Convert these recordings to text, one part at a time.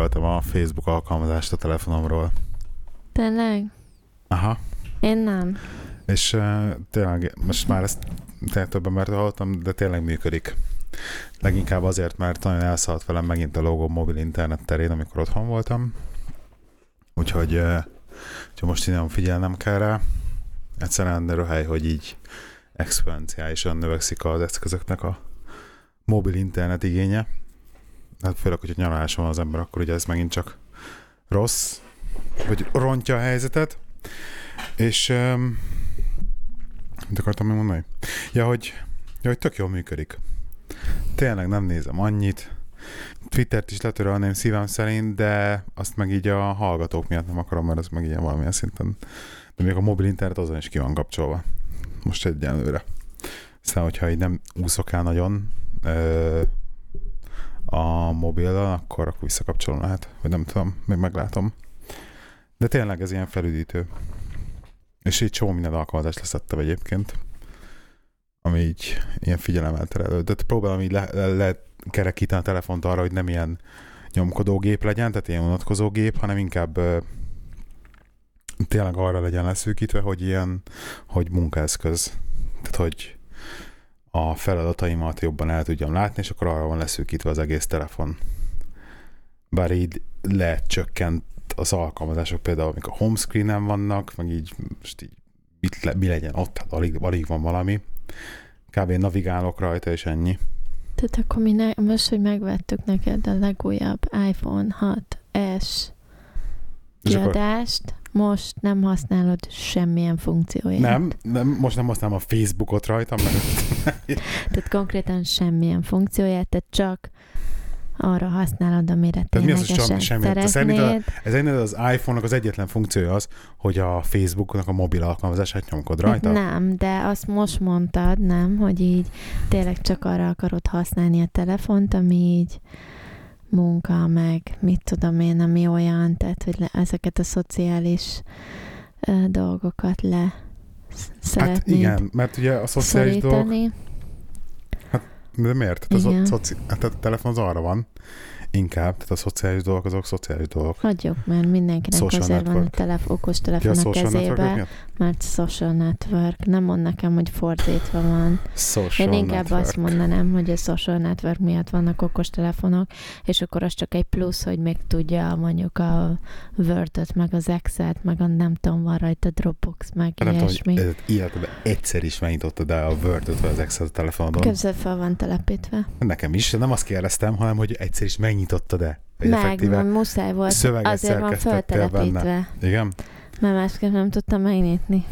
Letöröltem a Facebook alkalmazást a telefonomról. Tényleg? Aha. Én nem. És uh, tényleg, most már ezt tényleg több embert hallottam, de tényleg működik. Leginkább azért, mert nagyon elszaladt velem megint a logó mobil internet terén, amikor otthon voltam. Úgyhogy, uh, úgyhogy most innen figyelnem kell rá. Egyszerűen röhely, hogy így exponenciálisan növekszik az eszközöknek a mobil internet igénye. Hát főleg, hogyha nyaraláson van az ember, akkor ugye ez megint csak rossz, vagy rontja a helyzetet. És um, mit akartam még mondani? Ja, hogy, ja, hogy tök jól működik. Tényleg nem nézem annyit. Twittert is letörölném szívem szerint, de azt meg így a hallgatók miatt nem akarom, mert az meg ilyen valamilyen szinten. De még a mobil internet azon is ki van kapcsolva. Most egyenlőre. Aztán, hogyha így nem úszok el nagyon a mobillal, akkor, akkor visszakapcsolom lehet. Vagy nem tudom, még meglátom. De tényleg ez ilyen felüdítő. És így csomó minden alkalmazást leszettem egyébként, ami így ilyen figyelemelterelő. De próbálom így lekerekíteni le, le a telefont arra, hogy nem ilyen nyomkodógép legyen, tehát ilyen unatkozó gép, hanem inkább ö, tényleg arra legyen leszűkítve, hogy ilyen, hogy munkaeszköz. Tehát, hogy a feladataimat jobban el tudjam látni, és akkor arra van leszűkítve az egész telefon. Bár így lecsökkent az alkalmazások, például amik a homescreen-en vannak, meg így most így mit le, mi legyen ott, hát alig, alig van valami. Kb. navigálok rajta, és ennyi. Tehát akkor mi ne, most, hogy megvettük neked a legújabb iPhone 6S kiadást, akkor... most nem használod semmilyen funkcióját. Nem, nem, most nem használom a Facebookot rajta, mert... tehát konkrétan semmilyen funkcióját, tehát csak arra használod, amire Tehát mi az, hogy sem, semmi? Szerinted, ez az iPhone-nak az egyetlen funkciója az, hogy a Facebooknak a mobil alkalmazását nyomkod rajta? Nem, de azt most mondtad, nem, hogy így tényleg csak arra akarod használni a telefont, ami így munka, meg mit tudom én, ami olyan, tehát hogy le, ezeket a szociális uh, dolgokat le szeretnéd Hát igen, mert ugye a szociális szorítani. dolgok de miért? Az, a, szoci... hát a telefon az arra van, inkább, tehát a szociális dolgok azok szociális dolgok. Hagyjuk, mert mindenkinek social azért network. van a telef- okos telefon ja, a kezébe, mert social network. Nem mond nekem, hogy fordítva van. Social Én inkább network. azt mondanám, hogy a social network miatt vannak okos telefonok, és akkor az csak egy plusz, hogy még tudja mondjuk a word meg az Excel-t, meg a nem tudom, van rajta Dropbox, meg nem ilyesmi. Tudom, életben egyszer is megnyitottad el a word vagy az Excel telefonodon. Képzeld fel van telepítve. Nekem is, nem azt kérdeztem, hanem hogy egyszer is megnyitottad e Meg, muszáj volt. Azért van feltelepítve. Benne. Igen? Mert másképp nem tudtam megnyitni.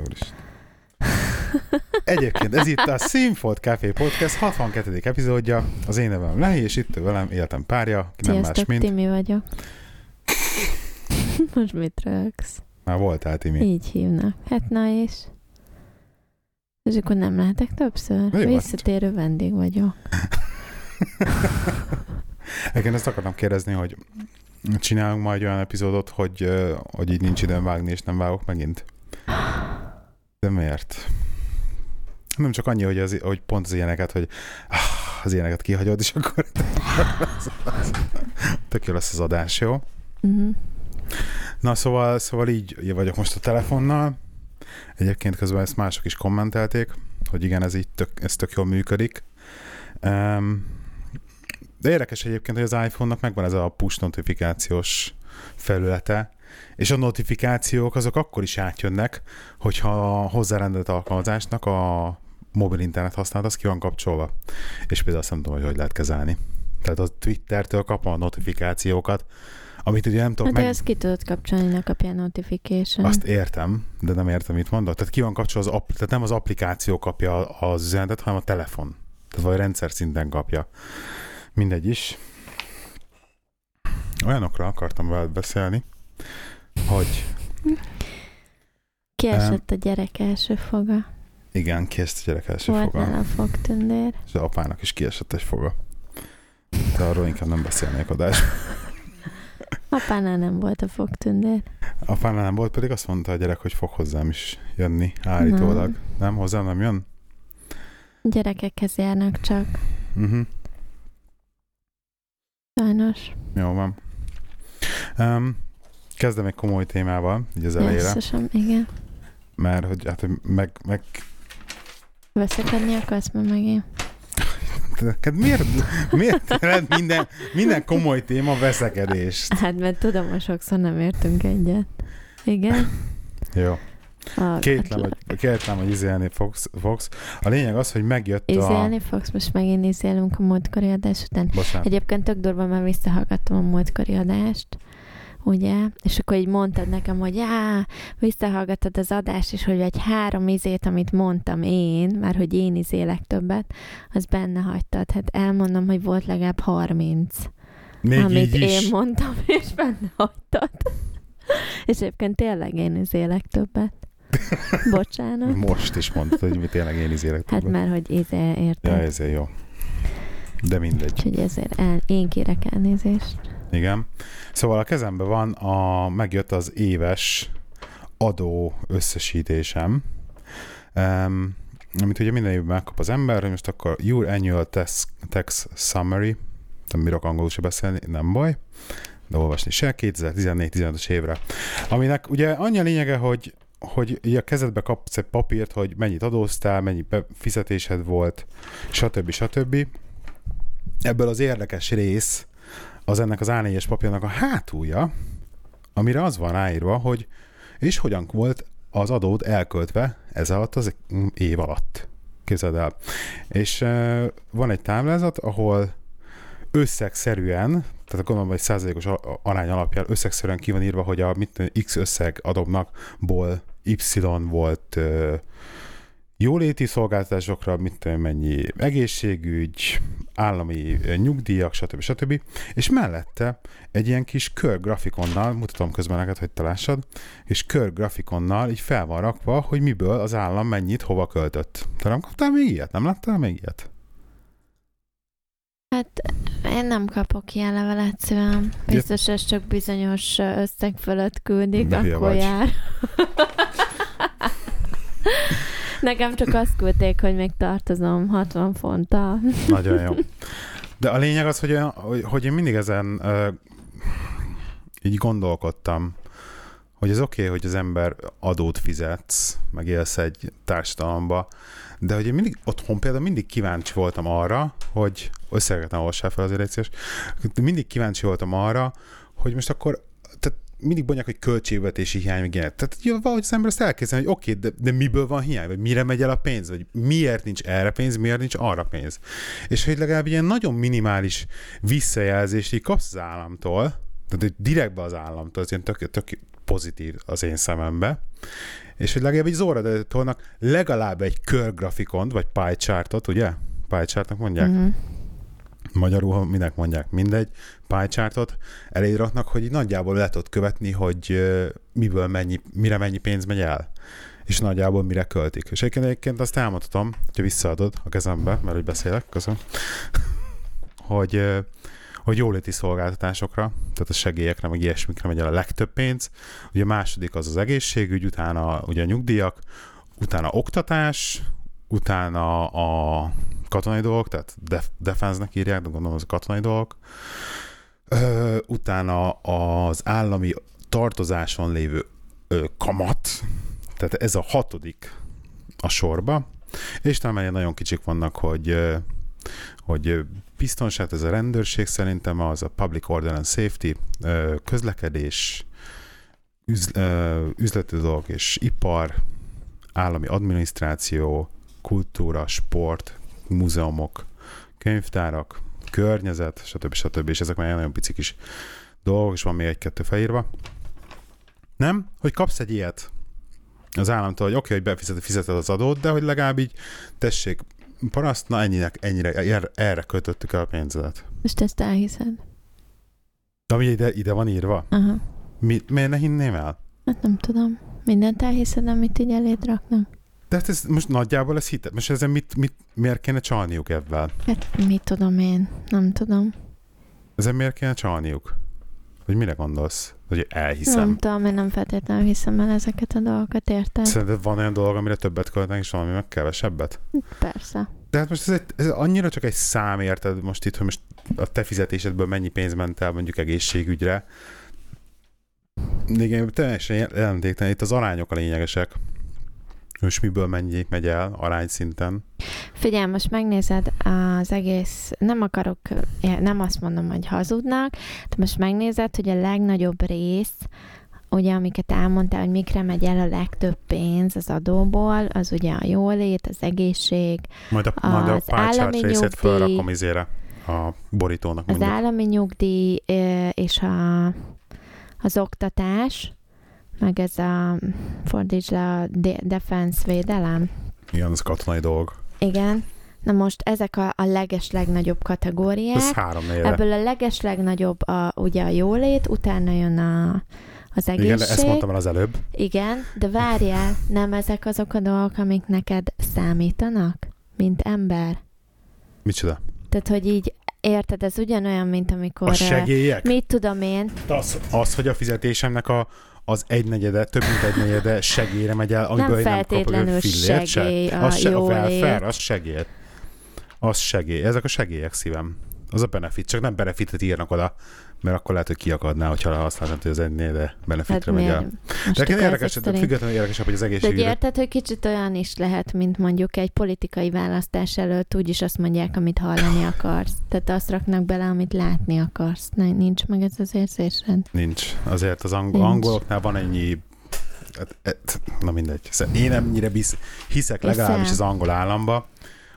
Úristen. Egyébként ez itt a Színfolt Café Podcast 62. epizódja. Az én nevem Lehi, és itt velem életem párja, ki nem más, mint... Timi vagyok. Most mit rögsz? Már voltál, Timi. Így hívnak. Hát na és? És akkor nem lehetek többször? Mi Visszatérő vendég vagyok. Egyébként ezt akartam kérdezni, hogy csinálunk majd olyan epizódot, hogy, hogy így nincs időm vágni, és nem vágok megint. De miért? Nem csak annyi, hogy, az, hogy pont az ilyeneket, hogy ah, az ilyeneket kihagyod, és akkor tök jó lesz az adás, jó? Uh-huh. Na, szóval, szóval így vagyok most a telefonnal. Egyébként közben ezt mások is kommentelték, hogy igen, ez így tök, ez tök jól működik. Um, de érdekes egyébként, hogy az iPhone-nak megvan ez a push notifikációs felülete, és a notifikációk azok akkor is átjönnek, hogyha a hozzárendelt alkalmazásnak a mobil internet használat az ki van kapcsolva. És például azt nem tudom, hogy hogy lehet kezelni. Tehát a Twittertől kapom a notifikációkat, amit ugye nem tudok hát meg... ezt ki tudod kapcsolni, ne kapja notification. Azt értem, de nem értem, mit mondok. Tehát ki van kapcsolva az app... tehát nem az applikáció kapja az üzenetet, hanem a telefon. Tehát vagy rendszer szinten kapja. Mindegy is. Olyanokra akartam veled beszélni, hogy... Kiesett a gyerek első foga. Igen, kiesett a gyerek első Volt foga. Volt fogtündér. És az apának is kiesett egy foga. De arról inkább nem beszélnék adásban. Apánál nem volt a fogtündér. Apánál nem volt, pedig azt mondta a gyerek, hogy fog hozzám is jönni állítólag. Nem, nem hozzám nem jön? Gyerekekhez járnak csak. Uh-huh. Sajnos. Jó van. Um, kezdem egy komoly témával, így az elejére, Jesszusom, igen. mert hogy hát, hogy meg, meg Veszekedni akarsz már megint? neked miért, miért tered minden, minden komoly téma veszekedést? Hát, mert tudom, hogy sokszor nem értünk egyet. Igen. Jó. A, Kétlem, hogy, kétlem, hogy izélni fogsz, fogsz. A lényeg az, hogy megjött a... Izélni fogsz, most megint izélünk a múltkori adás után. Bocsánat. Egyébként tök durva, mert visszahallgattam a múltkori adást, ugye? És akkor így mondtad nekem, hogy já, visszahallgattad az adást, és hogy egy három izét, amit mondtam én, már hogy én izélek többet, az benne hagytad. Hát elmondom, hogy volt legalább 30, Még amit így is. én mondtam, és benne hagytad. és egyébként tényleg én izélek többet. Bocsánat. Most is mondtad, hogy mi tényleg én izélek Hát már, hogy izé, érted? Ja, ezért jó. De mindegy. Úgyhogy ezért el, én kérek elnézést. Igen. Szóval a kezemben van, a, megjött az éves adó összesítésem, um, amit ugye minden évben megkap az ember, hogy most akkor Your Annual Tax, tax Summary, nem bírok angolul se beszélni, nem baj, de olvasni se, 2014-15-ös évre. Aminek ugye annyi a lényege, hogy hogy így a kezedbe kapsz egy papírt, hogy mennyit adóztál, mennyi fizetésed volt, stb. stb. Ebből az érdekes rész, az ennek az A4-es papírnak a hátulja, amire az van ráírva, hogy és hogyan volt az adód elköltve ez alatt az év alatt. Képzeld el. És van egy táblázat, ahol összegszerűen, tehát gondolom, hogy százalékos arány alapján összegszerűen ki van írva, hogy a mit, X összeg adóknakból Y volt uh, jóléti szolgáltatásokra, tudom, mennyi egészségügy, állami ö, nyugdíjak, stb. stb. És mellette egy ilyen kis körgrafikonnal, mutatom közben neked, hogy te lássad, és körgrafikonnal így fel van rakva, hogy miből az állam mennyit hova költött. Te nem kaptál még ilyet? Nem láttál még ilyet? Hát én nem kapok ilyen levelet szívem. Biztos ez csak bizonyos összeg fölött küldik, De akkor vagy. jár. Nekem csak azt küldték, hogy még tartozom 60 fonttal. Nagyon jó. De a lényeg az, hogy, hogy, hogy én mindig ezen így gondolkodtam, hogy ez oké, okay, hogy az ember adót fizetsz, meg élsz egy társadalomba, de hogy én mindig otthon például mindig kíváncsi voltam arra, hogy összeget ne olvassál fel azért egyszerűs, mindig kíváncsi voltam arra, hogy most akkor tehát mindig mondják, hogy költségvetési hiány, ilyenek. Tehát jó, valahogy az ember ezt elkezdeni, hogy oké, okay, de, de, miből van hiány, vagy mire megy el a pénz, vagy miért nincs erre pénz, miért nincs arra pénz. És hogy legalább ilyen nagyon minimális visszajelzést így kapsz az államtól, tehát hogy direktbe az államtól, az ilyen tök, tök pozitív az én szemembe, és hogy legalább egy zórad tolnak legalább egy körgrafikont, vagy pie chartot, ugye? Pie chartnak mondják? Mhm. magyarul minek mondják, mindegy, pie chartot eléd raknak, hogy így nagyjából le tudod követni, hogy miből mennyi, mire mennyi pénz megy el és nagyjából mire költik. És egyébként, egyébként azt elmondhatom, hogyha visszaadod a kezembe, mert hogy beszélek, köszönöm, hogy, hogy jóléti szolgáltatásokra, tehát a segélyekre, meg ilyesmikre megy el a legtöbb pénz. Ugye a második az az egészségügy, utána ugye a nyugdíjak, utána oktatás, utána a katonai dolgok, tehát def- defense-nek írják, de gondolom az a katonai dolgok. Ö, utána az állami tartozáson lévő ö, kamat, tehát ez a hatodik a sorba, és talán nagyon kicsik vannak, hogy hogy ö, biztonság, ez a rendőrség szerintem az a public order and safety, közlekedés, üzleti dolgok és ipar, állami adminisztráció, kultúra, sport, múzeumok, könyvtárak, környezet, stb. stb. És ezek már nagyon pici kis dolgok, és van még egy-kettő felírva. Nem? Hogy kapsz egy ilyet az államtól, hogy oké, okay, hogy befizeted fizeted az adót, de hogy legalább így tessék, paraszt, na ennyinek, ennyire, erre, erre kötöttük el a pénzedet. Most ezt elhiszed. De ami ide, ide van írva, Aha. mi, miért ne hinném el? Hát nem tudom. Mindent elhiszed, amit így eléd raknak. De hát ez most nagyjából ez hitet. Most ezen mit, mit, miért kéne csalniuk ebben? Hát mit tudom én? Nem tudom. Ezen miért kéne csalniuk? Vagy mire gondolsz? Hogy elhiszem. Nem tudom, én nem feltétlenül hiszem el ezeket a dolgokat, érted? Szerinted van olyan dolog, amire többet költnek, és valami meg kevesebbet? Persze. De hát most ez, egy, ez annyira csak egy szám, érted? Most itt, hogy most a te fizetésedből mennyi pénz ment el mondjuk egészségügyre. Igen, teljesen jelentéktelen. Itt az arányok a lényegesek. Most miből mennyi megy el arányszinten? Figyelj, most megnézed az egész, nem akarok, nem azt mondom, hogy hazudnak, de most megnézed, hogy a legnagyobb rész, ugye amiket elmondtál, hogy mikre megy el a legtöbb pénz az adóból, az ugye a jólét, az egészség, Majd a, majd a állami részét felrakom izére a borítónak. Az állami nyugdíj és a, az oktatás, meg ez a, fordíts le a defense védelem. Igen, ez katonai dolog. Igen. Na most ezek a, a leges legnagyobb kategóriák. Ez három Ebből a leges legnagyobb a, ugye a jólét, utána jön a, az egészség. Igen, ezt mondtam el az előbb. Igen, de várjál, nem ezek azok a dolgok, amik neked számítanak, mint ember? Micsoda? Tehát, hogy így Érted, ez ugyanolyan, mint amikor... A segélyek? Mit tudom én? Az, az hogy a fizetésemnek a, az egynegyede, több mint egynegyede segélyre megy el, amiből nem feltétlenül nem segély se. a, az se, a welfare, az segély. Az segély. Ezek a segélyek szívem. Az a benefit, csak nem benefitet írnak oda mert akkor lehet, hogy kiakadná, hogyha használtam, hogy az ennél, de benefitre hát megy el. De érdekes, de függetlenül érdekesebb, hogy az egészségügy. De érted, hogy kicsit olyan is lehet, mint mondjuk egy politikai választás előtt úgyis azt mondják, amit hallani akarsz. Tehát azt raknak bele, amit látni akarsz. Nincs meg ez az érzésed? Nincs. Azért az angol, Nincs. angoloknál van ennyi hát, hát, na mindegy. Szóval én ennyire hiszek legalábbis az angol államba,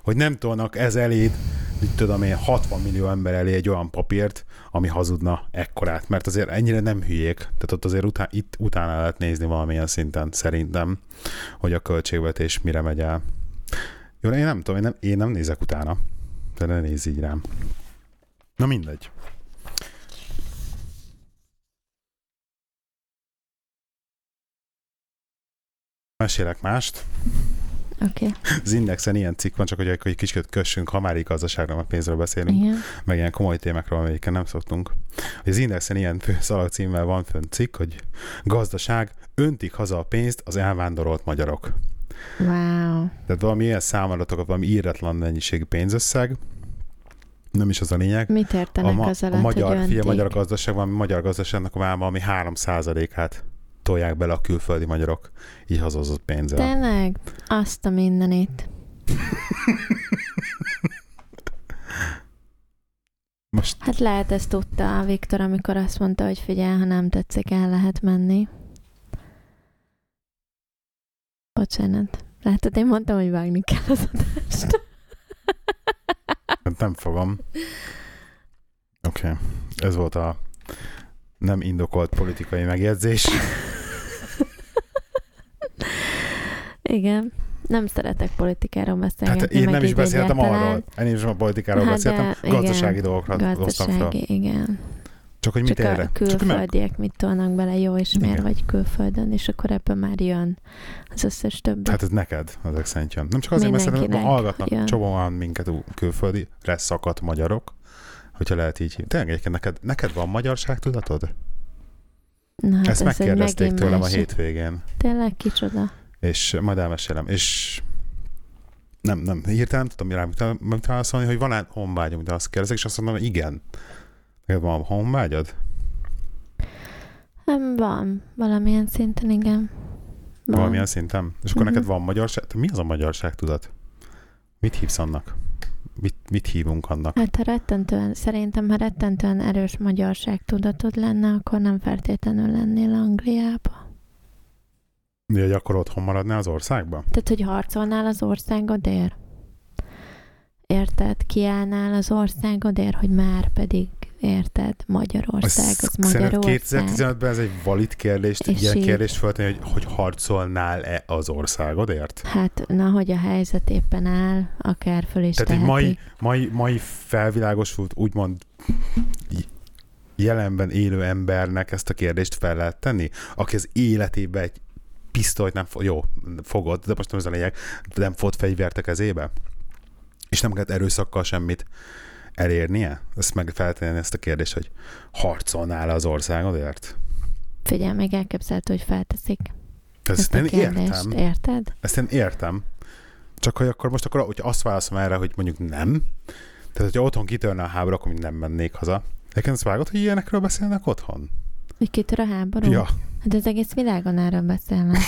hogy nem tudnak ez eléd, mit tudom én, 60 millió ember elé egy olyan papírt, ami hazudna ekkorát, mert azért ennyire nem hülyék, tehát ott azért utá, itt utána lehet nézni valamilyen szinten szerintem, hogy a költségvetés mire megy el. Jó, én nem tudom, én nem, én nem nézek utána, de ne nézz így rám. Na mindegy. Mesélek mást. Okay. Az Indexen ilyen cikk van, csak hogy egy kicsit kössünk, ha már gazdaságról, a pénzről beszélünk, Igen. meg ilyen komoly témákról, amelyiken nem szoktunk. Az Indexen ilyen szalagcímmel van fönn cikk, hogy gazdaság, öntik haza a pénzt az elvándorolt magyarok. Wow. Tehát valami ilyen számadatokat, valami íratlan mennyiségű pénzösszeg, nem is az a lényeg. Mit értenek a, ma, az alatt, a magyar, hogy a magyar gazdaság, valami magyar gazdaságnak a valami 3 át tolják bele a külföldi magyarok így hazazott pénzzel. Tényleg? Azt a mindenit. Most... Hát lehet ezt tudta a Viktor, amikor azt mondta, hogy figyelj, ha nem tetszik, el lehet menni. Bocsánat. Látod, én mondtam, hogy vágni kell az adást. Hát nem fogom. Oké. Okay. Ez volt a nem indokolt politikai megjegyzés. Igen. Nem szeretek politikáról beszélni. Hát én nem is beszéltem egyáltalán. arról. Én is a politikáról hát beszéltem, gazdasági igen, dolgokra gazdasági, fel. igen. Csak hogy mit Csak a külföldiek Csak mit tolnak bele, jó, és miért vagy külföldön, és akkor ebben már jön az összes többi. Hát ez neked, ezek szerint jön. Nem csak azért, mert szerintem hallgatnak csomóan minket külföldi, szakadt magyarok, hogyha lehet így hívni. Tényleg egyébként neked, neked van magyarság tudatod? Na, hát Ezt ez megkérdezték tőlem másik. a hétvégén. Tényleg kicsoda? És majd elmesélem. És nem, nem, hirtelen nem tudom rá, mit válaszolni, hogy van-e honvágyom, de azt kérdezik, és azt mondom, hogy igen. Neked van honvágyad? Nem, van. Valamilyen szinten, igen. Van. Valamilyen szinten? És akkor uh-huh. neked van magyarság? Mi az a magyarság, tudod? Mit hívsz annak? Mit, mit hívunk annak? Hát ha rettentően, szerintem ha rettentően erős magyarság tudatod lenne, akkor nem feltétlenül lennél Angliába. Mi, hogy akkor otthon maradnál az országban? Tehát, hogy harcolnál az országodért? Érted? Kiállnál az országodért, hogy már pedig érted, Magyarország, az, Magyarország. 2015-ben ez egy valid kérdés, egy ilyen így... kérdést föltenni, hogy, hogy harcolnál-e az országodért? Hát, na, hogy a helyzet éppen áll, akár föl is Tehát teheti. egy mai, mai, mai felvilágosult, úgymond jelenben élő embernek ezt a kérdést fel lehet tenni, aki az életében egy pisztolyt nem fog, jó, fogod, de most nem ez a lényeg, nem fogod fegyvert a kezébe? És nem kellett erőszakkal semmit elérnie? Ezt meg feltenni ezt a kérdést, hogy harcolnál az országodért? Figyelj, még elképzelhető, hogy felteszik. Ezt, ezt én értem. Érted? Ezt én értem. Csak hogy akkor most akkor, hogyha azt válaszom erre, hogy mondjuk nem, tehát hogyha otthon kitörne a háború, akkor nem mennék haza. Egyébként azt vágod, hogy ilyenekről beszélnek otthon? Hogy kitör a háború? Ja, Hát az egész világon erről beszélnek.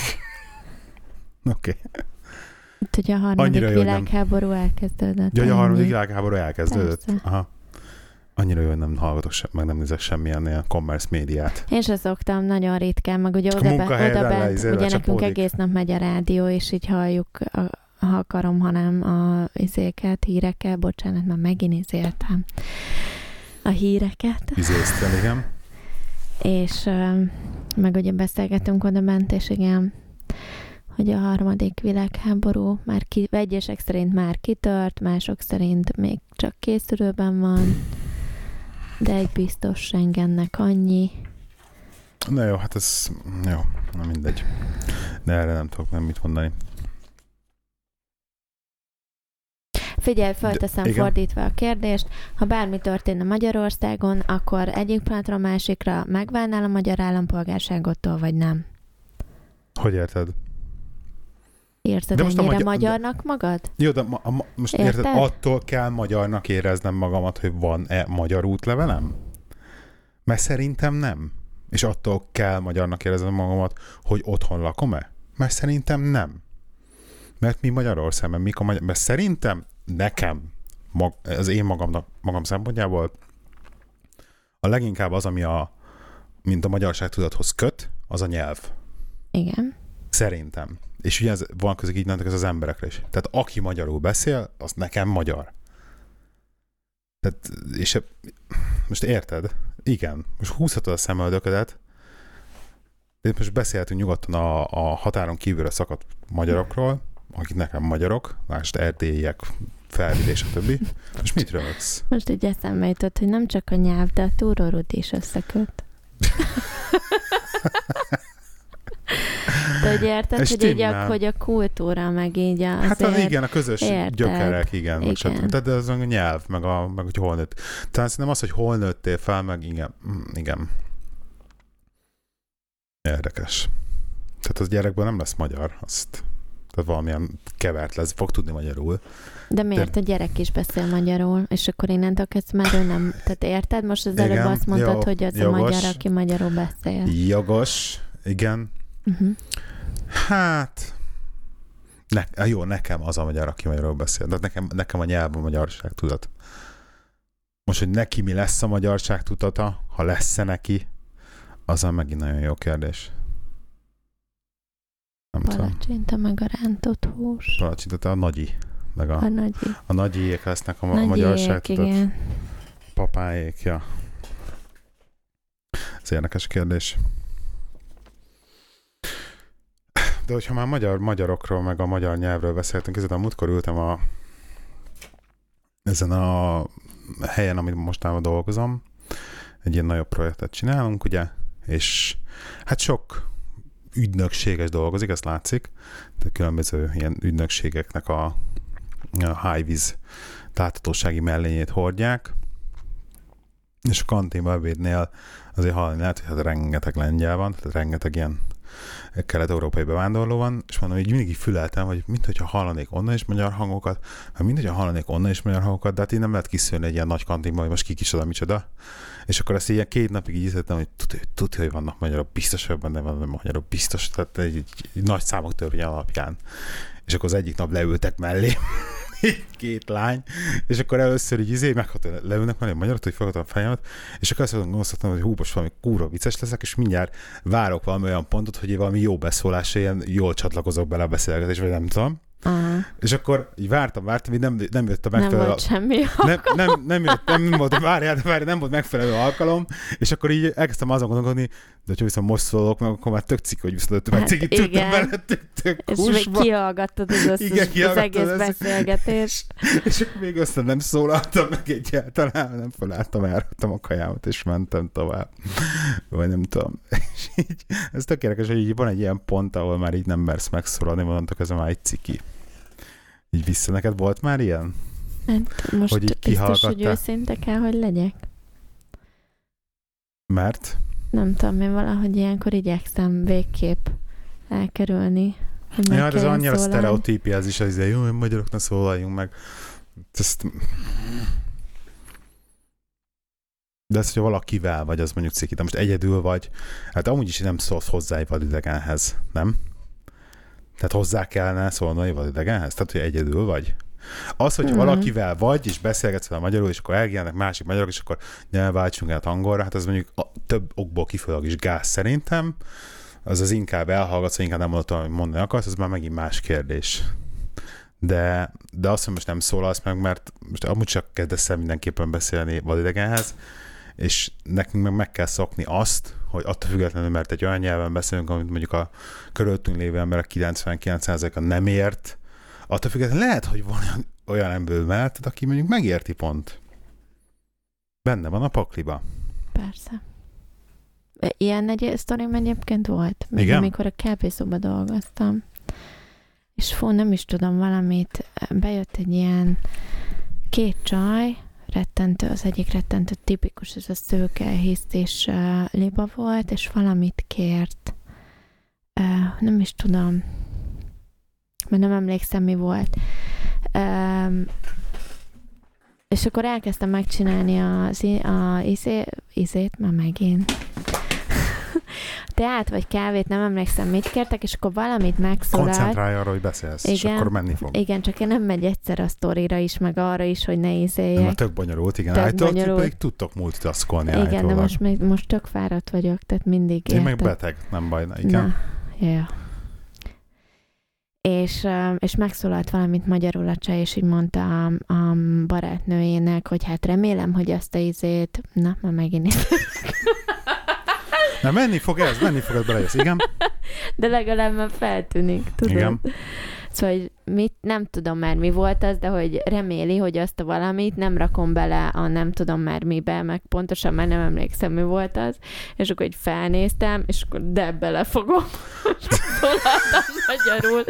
oké. Itt a harmadik Annyira jó, világháború elkezdődött. Ja, hogy a harmadik világháború elkezdődött. Persze. Aha. Annyira jó, hogy nem hallgatok sem, meg nem nézek semmilyen ilyen commerce médiát. Én se szoktam, nagyon ritkán, meg ugye oda, be, oda bent, ugye nekünk csapódik. egész nap megy a rádió, és így halljuk, a, ha akarom, hanem a izéket, híreket, bocsánat, már megint izéltem a híreket, Izéztel, igen. és meg ugye beszélgetünk oda bent, és igen, hogy a harmadik világháború már ki, egyesek szerint már kitört, mások szerint még csak készülőben van, de egy biztos Schengennek annyi. Na jó, hát ez jó, na mindegy. De erre nem tudok nem mit mondani. Figyelj, felteszem igen. fordítva a kérdést. Ha bármi történne Magyarországon, akkor egyik pillanatra a másikra megválnál a magyar állampolgárságottól, vagy nem? Hogy érted? Érzed De most a magyar- magyarnak magad? Jó, de ma, a, ma, most érted? Érted? attól kell magyarnak éreznem magamat, hogy van-e magyar útlevelem? Mert szerintem nem. És attól kell magyarnak éreznem magamat, hogy otthon lakom-e? Mert szerintem nem. Mert mi Magyarországban, mik a magyar... Mert szerintem nekem, mag, az én magamnak, magam szempontjából a leginkább az, ami a, mint a magyarság tudathoz köt, az a nyelv. Igen. Szerintem. És ugye ez van közük így ez az emberekre is. Tehát aki magyarul beszél, az nekem magyar. Tehát, és e- most érted? Igen. Most húzhatod a szemöldöködet, de most beszélhetünk nyugodtan a, a határon kívülre szakadt magyarokról, akik nekem magyarok, lásd erdélyiek, felvidés, stb. Most mit röhögsz? Most így eszembe jutott, hogy nem csak a nyelv, de a túrórút is összeköt. De hogy érted, Ez hogy, így a, hogy a kultúra, meg így a, Hát az igen, a közös érted. gyökerek, igen. igen. Igen. Stb. Tehát de az a nyelv, meg, a, meg hogy hol nőtt. Talán szerintem az, hogy hol nőttél fel, meg igen. Mm, igen. Érdekes. Tehát az gyerekből nem lesz magyar, azt tehát valamilyen kevert lesz, fog tudni magyarul. De miért a gyerek is beszél magyarul, és akkor innentől kezdve már ő nem... Tehát érted? Most az előbb Igen, azt mondtad, jó, hogy az a jogos. magyar, aki magyarul beszél. Jogos, igen. Uh-huh. Hát, ne, jó, nekem az a magyar, aki magyarul beszél. De nekem, nekem a nyelv a magyarság tudat. Most, hogy neki mi lesz a magyarság tudata, ha lesz-e neki, az a megint nagyon jó kérdés. Nem tudom. Palacsinta, meg a rántott hús. Palacsinta, a nagyi. Meg a, A nagy, a nagyiék lesznek a, a nagy magyarság tudat. igen. Papáék, ja. Ez érdekes kérdés. De hogyha már magyar, magyarokról, meg a magyar nyelvről beszéltünk, ezért a múltkor ültem a, ezen a helyen, amit mostanában dolgozom. Egy ilyen nagyobb projektet csinálunk, ugye, és hát sok ügynökséges dolgozik, ezt látszik, de különböző ilyen ügynökségeknek a, a high-vis láthatósági mellényét hordják, és a kantinban ebédnél azért hallani lehet, hogy hát rengeteg lengyel van, tehát rengeteg ilyen kelet-európai bevándorló van, és mondom, hogy mindig így füleltem, hogy mint hogyha hallanék onnan is magyar hangokat, meg mint hogyha hallanék onnan is magyar hangokat, de hát így nem lehet kiszűrni egy ilyen nagy kantinban, hogy most ki kicsoda, micsoda. És akkor ezt ilyen két napig így ízlettem, hogy tudja, tudja, hogy vannak magyarok, biztos, hogy benne vannak magyarok, biztos, tehát egy, egy, egy nagy számok törvény alapján. És akkor az egyik nap leültek mellé, két lány, és akkor először így izé, megható, leülnek mellé magyarok, hogy felhatom a fejemet, és akkor azt gondoltam, hogy hú, most valami kúra vicces leszek, és mindjárt várok valami olyan pontot, hogy én valami jó beszólásra ilyen jól csatlakozok bele a beszélgetésbe, nem tudom. Aha. És akkor így vártam, vártam, így nem, nem jött a Nem megfelelő... volt semmi. nem, nem, nem, jött, nem, nem volt, várjál, de várjál, nem volt megfelelő alkalom, és akkor így elkezdtem azon gondolkodni, de hogyha viszont most szólok meg, akkor már tök cikk, hogy viszont Hát cikit tudtam bele, tök, tök És még kihallgattad az, összes, Igen, az kihallgattad egész az- beszélgetést. És akkor még össze nem szólaltam meg egyáltalán, nem felálltam, elraktam a kajámat, és mentem tovább. Vagy nem tudom. És így, ez tök érdekes, hogy így van egy ilyen pont, ahol már így nem mersz megszólalni, mondtok, ez már egy ciki. Így vissza. Neked volt már ilyen? Hát most Hogy így biztos, hogy őszinte kell, hogy legyek. Mert? Nem tudom, én valahogy ilyenkor igyekszem végképp elkerülni hogy Ja, hát ez annyira sztereotípia, ez is az, hogy jó, magyaroknak szólaljunk meg. Ezt... De ez, hogy valakivel vagy, az mondjuk ciki. De most egyedül vagy, hát amúgy is nem szólsz hozzá egy vadidegenhez, nem? Tehát hozzá kellene szólni egy vadidegenhez? Tehát, hogy egyedül vagy? Az, hogy Mhm. valakivel vagy, és beszélgetsz vele magyarul, és akkor elgélnek másik magyarok, és akkor nyelvváltsunk át angolra, hát az mondjuk a, több okból kifolyólag is gáz szerintem. Az az inkább elhallgatsz, vagy inkább nem mondod, amit mondani akarsz, az már megint más kérdés. De, de azt, hogy most nem szólalsz meg, mert most amúgy csak kezdesz el mindenképpen beszélni vadidegenhez, és nekünk meg meg kell szokni azt, hogy attól függetlenül, mert egy olyan nyelven beszélünk, amit mondjuk a körülöttünk lévő emberek 99%-a nem ért, attól függetlenül lehet, hogy van olyan, ember melletted, aki mondjuk megérti pont. Benne van a pakliba. Persze. Ilyen egy sztorim egyébként volt, még Igen? amikor a kávészóba dolgoztam. És fú, nem is tudom, valamit, bejött egy ilyen két csaj, rettentő, az egyik rettentő tipikus, ez a szőke, hiszt liba volt, és valamit kért. Nem is tudom, mert nem emlékszem, mi volt. És akkor elkezdtem megcsinálni az, a izé, izét, már megint. Teát vagy kávét, nem emlékszem, mit kértek, és akkor valamit megszólalt. Koncentrálj arra, hogy beszélsz, és Igen. akkor menni fog. Igen, csak én nem megy egyszer a sztorira is, meg arra is, hogy ne Nem, izéljek. tök bonyolult, igen. Tök Állítólag bonyolult. pedig tudtok multitaskolni Igen, de állítólag. most, még, most tök fáradt vagyok, tehát mindig Én meg érted. beteg, nem baj. Na, igen. Na, ja. És, és megszólalt valamit magyarul a csaj, és így mondta a, a barátnőjének, hogy hát remélem, hogy azt a izét... Na, már megint. Na, menni fog ez, menni fog ez, belejössz. Igen? De legalább már feltűnik, tudod? Igen. Szóval, mit, nem tudom már mi volt az, de hogy reméli, hogy azt a valamit nem rakom bele a nem tudom már mibe, meg pontosan már nem emlékszem, mi volt az, és akkor így felnéztem, és akkor de belefogom, szólaltam magyarul,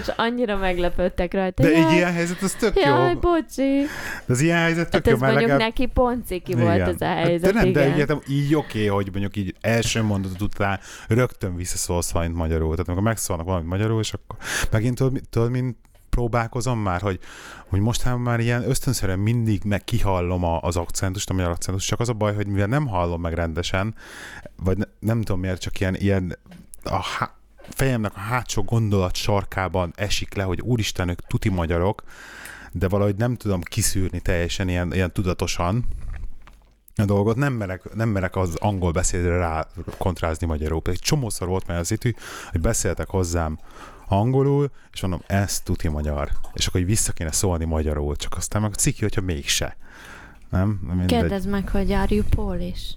és annyira meglepődtek rajta. De jaj, egy ilyen helyzet, az tök Jaj, jó. bocsi. De az ilyen helyzet tök Hát jó, ez mert mondjuk legalább... neki pont ciki volt Igen. ez a Hát helyzet, de nem, de igen. így, oké, hogy mondjuk így első mondatot után rögtön visszaszólsz valamit magyarul. Tehát amikor megszólnak valamit magyarul, és akkor megint tudod, tudod mint próbálkozom már, hogy, hogy mostanában már ilyen ösztönszerűen mindig meg kihallom a, az akcentust, a magyar akcentust, csak az a baj, hogy mivel nem hallom meg rendesen, vagy ne, nem tudom miért, csak ilyen, ilyen a há, fejemnek a hátsó gondolat sarkában esik le, hogy úristen, ők tuti magyarok, de valahogy nem tudom kiszűrni teljesen ilyen, ilyen tudatosan a dolgot. Nem merek, nem merek az angol beszédre rá kontrázni magyarul. Pedig csomószor volt már az itt, hogy beszéltek hozzám angolul, és mondom, ez tuti magyar. És akkor így vissza kéne szólni magyarul, csak aztán meg ciki, hogyha mégse. Nem? Mindegy. Kérdezd meg, hogy are you Polish?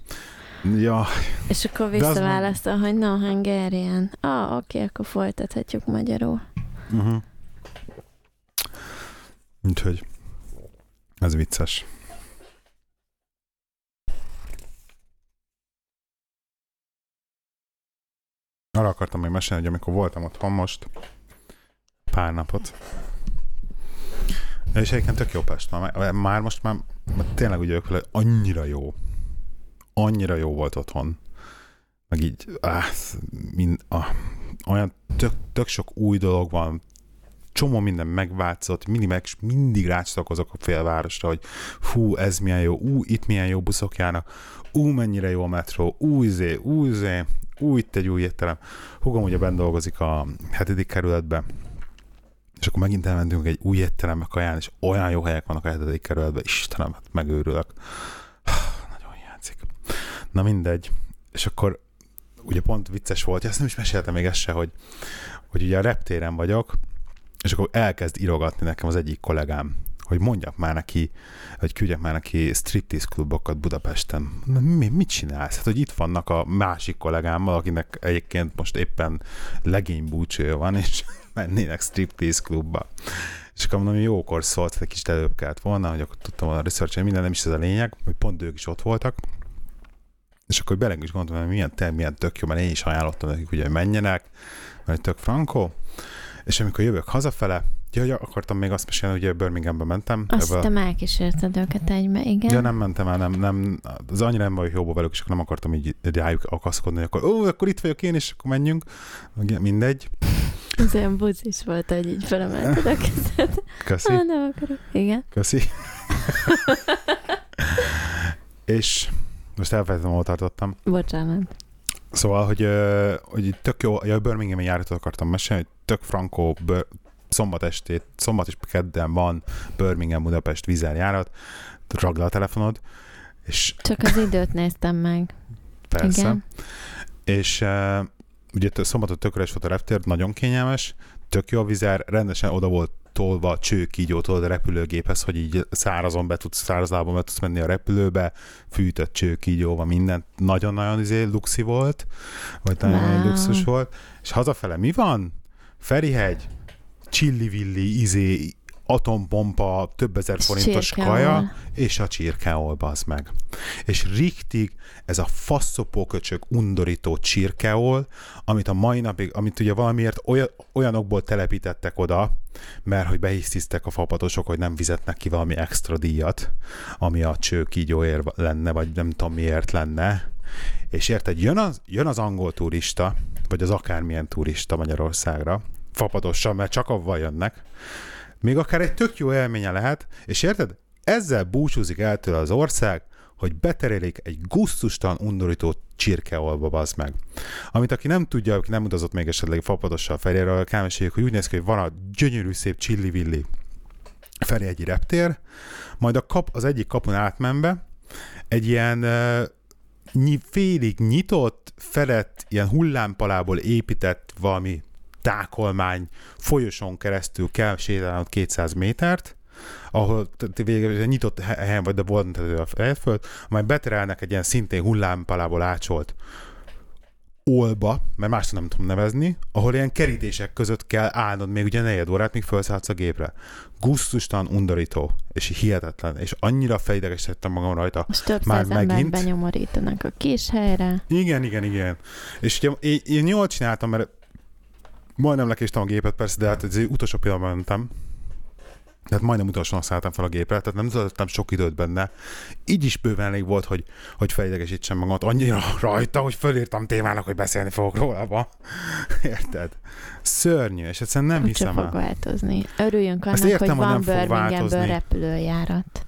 Ja, És akkor visszaválaszol, hogy no, Hungarian. Ah, oké, akkor folytathatjuk magyarul. uh-huh. Úgyhogy ez vicces. Arra akartam még mesélni, hogy amikor voltam otthon most pár napot, és egyébként tök jó Pest. Már, már most már, már tényleg úgy vagyok vele, annyira jó. Annyira jó volt otthon. Meg így, áh, mind, ah, olyan tök, tök sok új dolog van, csomó minden megváltozott, mindig, meg, mindig rácsatlakozok a félvárosra, hogy fú, ez milyen jó, ú, itt milyen jó buszok járnak, ú, mennyire jó a metró, új zé, új zé, ú, itt egy új étterem. Hugom ugye bent dolgozik a hetedik kerületbe, és akkor megint elmentünk egy új étterembe kaján, és olyan jó helyek vannak a hetedik kerületben, Istenem, hát megőrülök. Nagyon hiányzik. Na mindegy. És akkor ugye pont vicces volt, ezt nem is meséltem még ezt se, hogy, hogy ugye a reptéren vagyok, és akkor elkezd írogatni nekem az egyik kollégám, hogy mondjak már neki, hogy küldjek már neki striptease klubokat Budapesten. Mi, mit csinálsz? Hát, hogy itt vannak a másik kollégámmal, akinek egyébként most éppen legény búcsője van, és mennének striptease klubba. És akkor mondom, hogy jókor szólt, egy kicsit előbb kellett volna, hogy akkor tudtam volna research minden, nem is ez a lényeg, hogy pont ők is ott voltak. És akkor beleng is gondoltam, hogy milyen, te, milyen tök jó, mert én is ajánlottam nekik, ugye, hogy menjenek, mert tök frankó. És amikor jövök hazafele, ja, ja, akartam még azt mesélni, hogy Birminghambe mentem. Azt Ebbe- hittem elkísérted őket egybe, igen. Ja, nem mentem el, nem, nem, az annyira nem vagyok jóba velük, és akkor nem akartam így rájuk akaszkodni, hogy akkor, ó, akkor itt vagyok én, és akkor menjünk, mindegy. Ez olyan buzis volt, hogy így felemelted a kezed. Köszi. Ah, nem akarok. Igen. Köszi. és most elfelejtettem, hol tartottam. Bocsánat. Szóval, hogy, hogy tök jó, ja, Birmingham-i járatot akartam mesélni, hogy tök frankó, bör, szombat estét, szombat és kedden van Birmingham Budapest vízerjárat, ragd a telefonod, és Csak az időt néztem meg. persze, Igen. és uh, ugye szombaton tökéletes volt a reptér, nagyon kényelmes, tök jó a vizer, rendesen oda volt tolva csőkígyótól a repülőgéphez, hogy így szárazon be tudsz, száraz lábon be tudsz menni a repülőbe, fűtött csőkígyóval, mindent. Nagyon-nagyon izé luxi volt, vagy nagyon Wow. luxus volt. És hazafele mi van? Ferihegy, csillivilli, izé, atompompa, több ezer forintos Csirkeol. kaja, és a csirkeol, bazd meg. És riktig ez a faszopó köcsög undorító csirkeol, amit a mai napig, amit ugye valamiért olyan, olyanokból telepítettek oda, mert hogy behisztiztek a fapadosok, hogy nem fizetnek ki valami extra díjat, ami a csőkígyóért lenne, vagy nem tudom miért lenne. És érted, jön az, jön az angol turista, vagy az akármilyen turista Magyarországra, fapadossal, mert csak avval jönnek, még akár egy tök jó élménye lehet, és érted? Ezzel búcsúzik el tőle az ország, hogy beterelik egy gusztustalan, undorító csirkeolba, bazd meg. Amit aki nem tudja, aki nem utazott még esetleg fapadossal Ferjéről, elmeséljük, hogy úgy néz ki, hogy van a gyönyörű szép csillivilli Ferjegyi reptér, majd a kap, az egyik kapun átmenve egy ilyen uh, félig nyitott, fedett, ilyen hullámpalából épített valami tákolmány folyosón keresztül kell sétálnod 200 métert, ahol végül egy nyitott he- helyen vagy, de volt a fejföld, majd beterelnek egy ilyen szintén hullámpalából ácsolt olba, mert más nem tudom nevezni, ahol ilyen kerítések között kell állnod még ugye negyed órát, míg felszállsz a gépre. Gusztustan undorító, és hihetetlen, és annyira felidegesítettem magam rajta. Most több Már megint? benyomorítanak a kis helyre. Igen, igen, igen. És ugye én, én jól csináltam, mert majdnem lekéstem a gépet, persze, de hát az utolsó pillanatban mentem. Tehát majdnem utolsóan szálltam fel a gépre, tehát nem töltöttem sok időt benne. Így is bőven elég volt, hogy, hogy felidegesítsem magamat annyira rajta, hogy fölírtam témának, hogy beszélni fogok róla. ma. Érted? Szörnyű, és egyszerűen nem Úgyse hiszem fog el. változni. Örüljünk annak, értem, hogy hogy van nem fog változni. repülőjárat.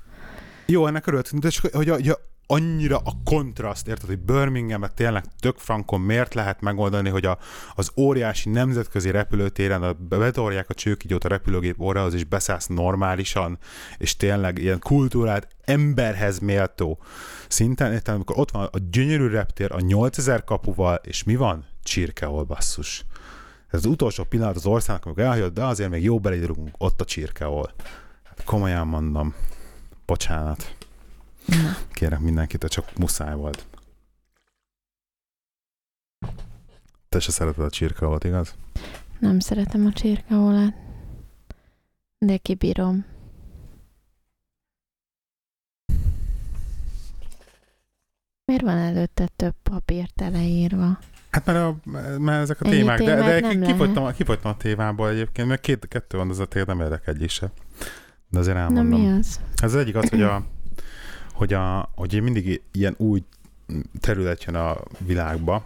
Jó, ennek örültünk, de csak, hogy, a, hogy a, annyira a kontraszt, érted, hogy Birminghamet tényleg tök frankon miért lehet megoldani, hogy a, az óriási nemzetközi repülőtéren a, betolják a csőkigyót a repülőgép órához, és beszállsz normálisan, és tényleg ilyen kultúrát emberhez méltó szinten, érted, amikor ott van a gyönyörű reptér a 8000 kapuval, és mi van? Csirkeol basszus. Ez az utolsó pillanat az országnak, amikor elhagyod, de azért még jó belépünk ott a csirkeol. Hát komolyan mondom. Bocsánat. Na. Kérek mindenkit, de csak muszáj volt. Te se szereted a csirkeolat, igaz? Nem szeretem a csirkeolát. De kibírom. Miért van előtte több papír teleírva? Hát mert, a, mert ezek a Ennyi témák, de, de kifogytam, kifogytam a témából egyébként, mert két, kettő van, az a tér nem érdekel egy se. De azért Na elmondom. mi az? Ez az egyik az, hogy, a, hogy, a, hogy mindig ilyen új terület jön a világba,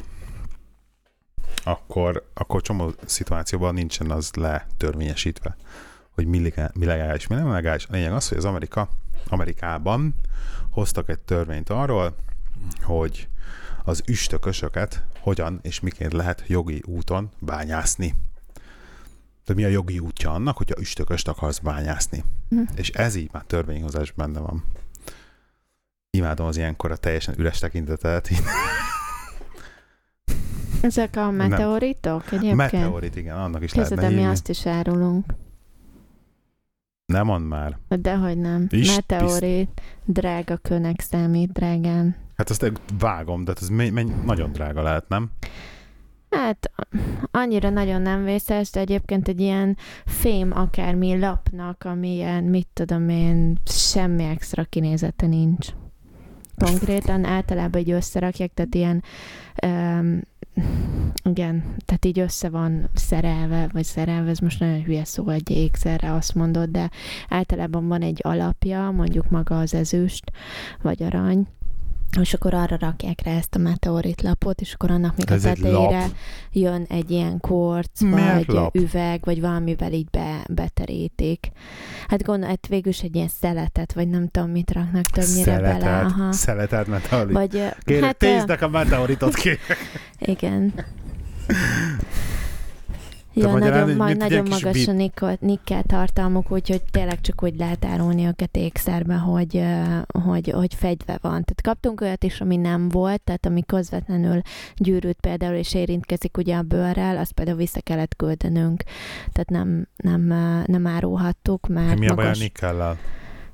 akkor, akkor csomó szituációban nincsen az letörvényesítve, hogy mi, mi legális, mi nem legális. A lényeg az, hogy az Amerika, Amerikában hoztak egy törvényt arról, hogy az üstökösöket hogyan és miként lehet jogi úton bányászni. De mi a jogi útja annak, hogyha üstököst akarsz bányászni? Hm. És ez így már törvényhozás benne van. Imádom az ilyenkor a teljesen üres tekintetet. Ezek a meteoritok egyébként? Meteorit, igen, annak is Képzeld, lehetne de mi hívni. azt is árulunk. Nem mond már. Dehogy nem. Is- Meteorit, drága könek számít, drágán. Hát azt vágom, de hát ez me- me- nagyon drága lehet, nem? Hát annyira nagyon nem vészes, de egyébként egy ilyen fém akármi lapnak, ami ilyen, mit tudom én, semmi extra kinézete nincs. Konkrétan általában így összerakják, tehát ilyen um, igen, tehát így össze van szerelve, vagy szerelve, ez most nagyon hülye szó, egy ékszerre azt mondod, de általában van egy alapja, mondjuk maga az ezüst, vagy arany, és akkor arra rakják rá ezt a meteorit lapot, és akkor annak még Ez a egy tetejére jön egy ilyen korc, Miért vagy lap? üveg, vagy valamivel így be, beterítik. Hát gondol, hát végül is egy ilyen szeletet, vagy nem tudom, mit raknak többnyire bele. Aha. Szeletet, szeletet meteorit. Vagy, ö, Kérek, hát, ö, téznek a meteoritot ki. igen. Ja, nagyon, egy nagyon magas bit- a nikkel, nikkel tartalmuk, úgyhogy tényleg csak úgy lehet árulni őket ékszerbe, hogy, hogy, hogy fegyve van. Tehát kaptunk olyat is, ami nem volt, tehát ami közvetlenül gyűrűt például és érintkezik ugye a bőrrel, azt például vissza kellett küldenünk. Tehát nem, nem, nem árulhattuk, mert Mi a baj a magas... nikkellel?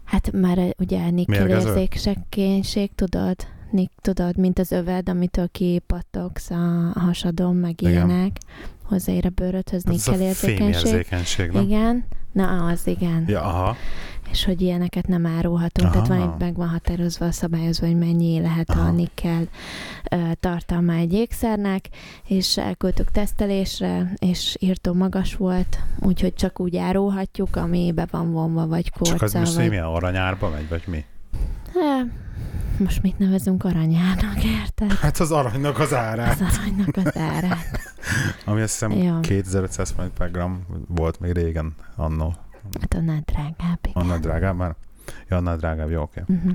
Hát már ugye nikkel Mérgező? érzékenység, tudod? Nik, tudod, mint az öved, amitől kipattogsz a hasadon, meg Igen. ilyenek. Hozzáér a bőrödhöz Hát érzékenység. nem? Igen, na az, igen. Ja, aha. És hogy ilyeneket nem árulhatunk, tehát van, Aha. egy- meg van határozva, szabályozva, hogy mennyi lehet Aha. a nikkel tartalma egy ékszernek, és elküldtük tesztelésre, és írtó magas volt, úgyhogy csak úgy árulhatjuk, ami be van vonva, vagy Csak az most vagy... milyen aranyárba megy, vagy mi? Há, most mit nevezünk aranyárnak, érted? Hát az aranynak az árát. Az aranynak az ára. Ami azt hiszem Ja. 2500 forint per gram volt még régen, annó. Hát annál drágább. igen. Annál drágább már? Ja, annál drágább, jó, oké. Uh-huh.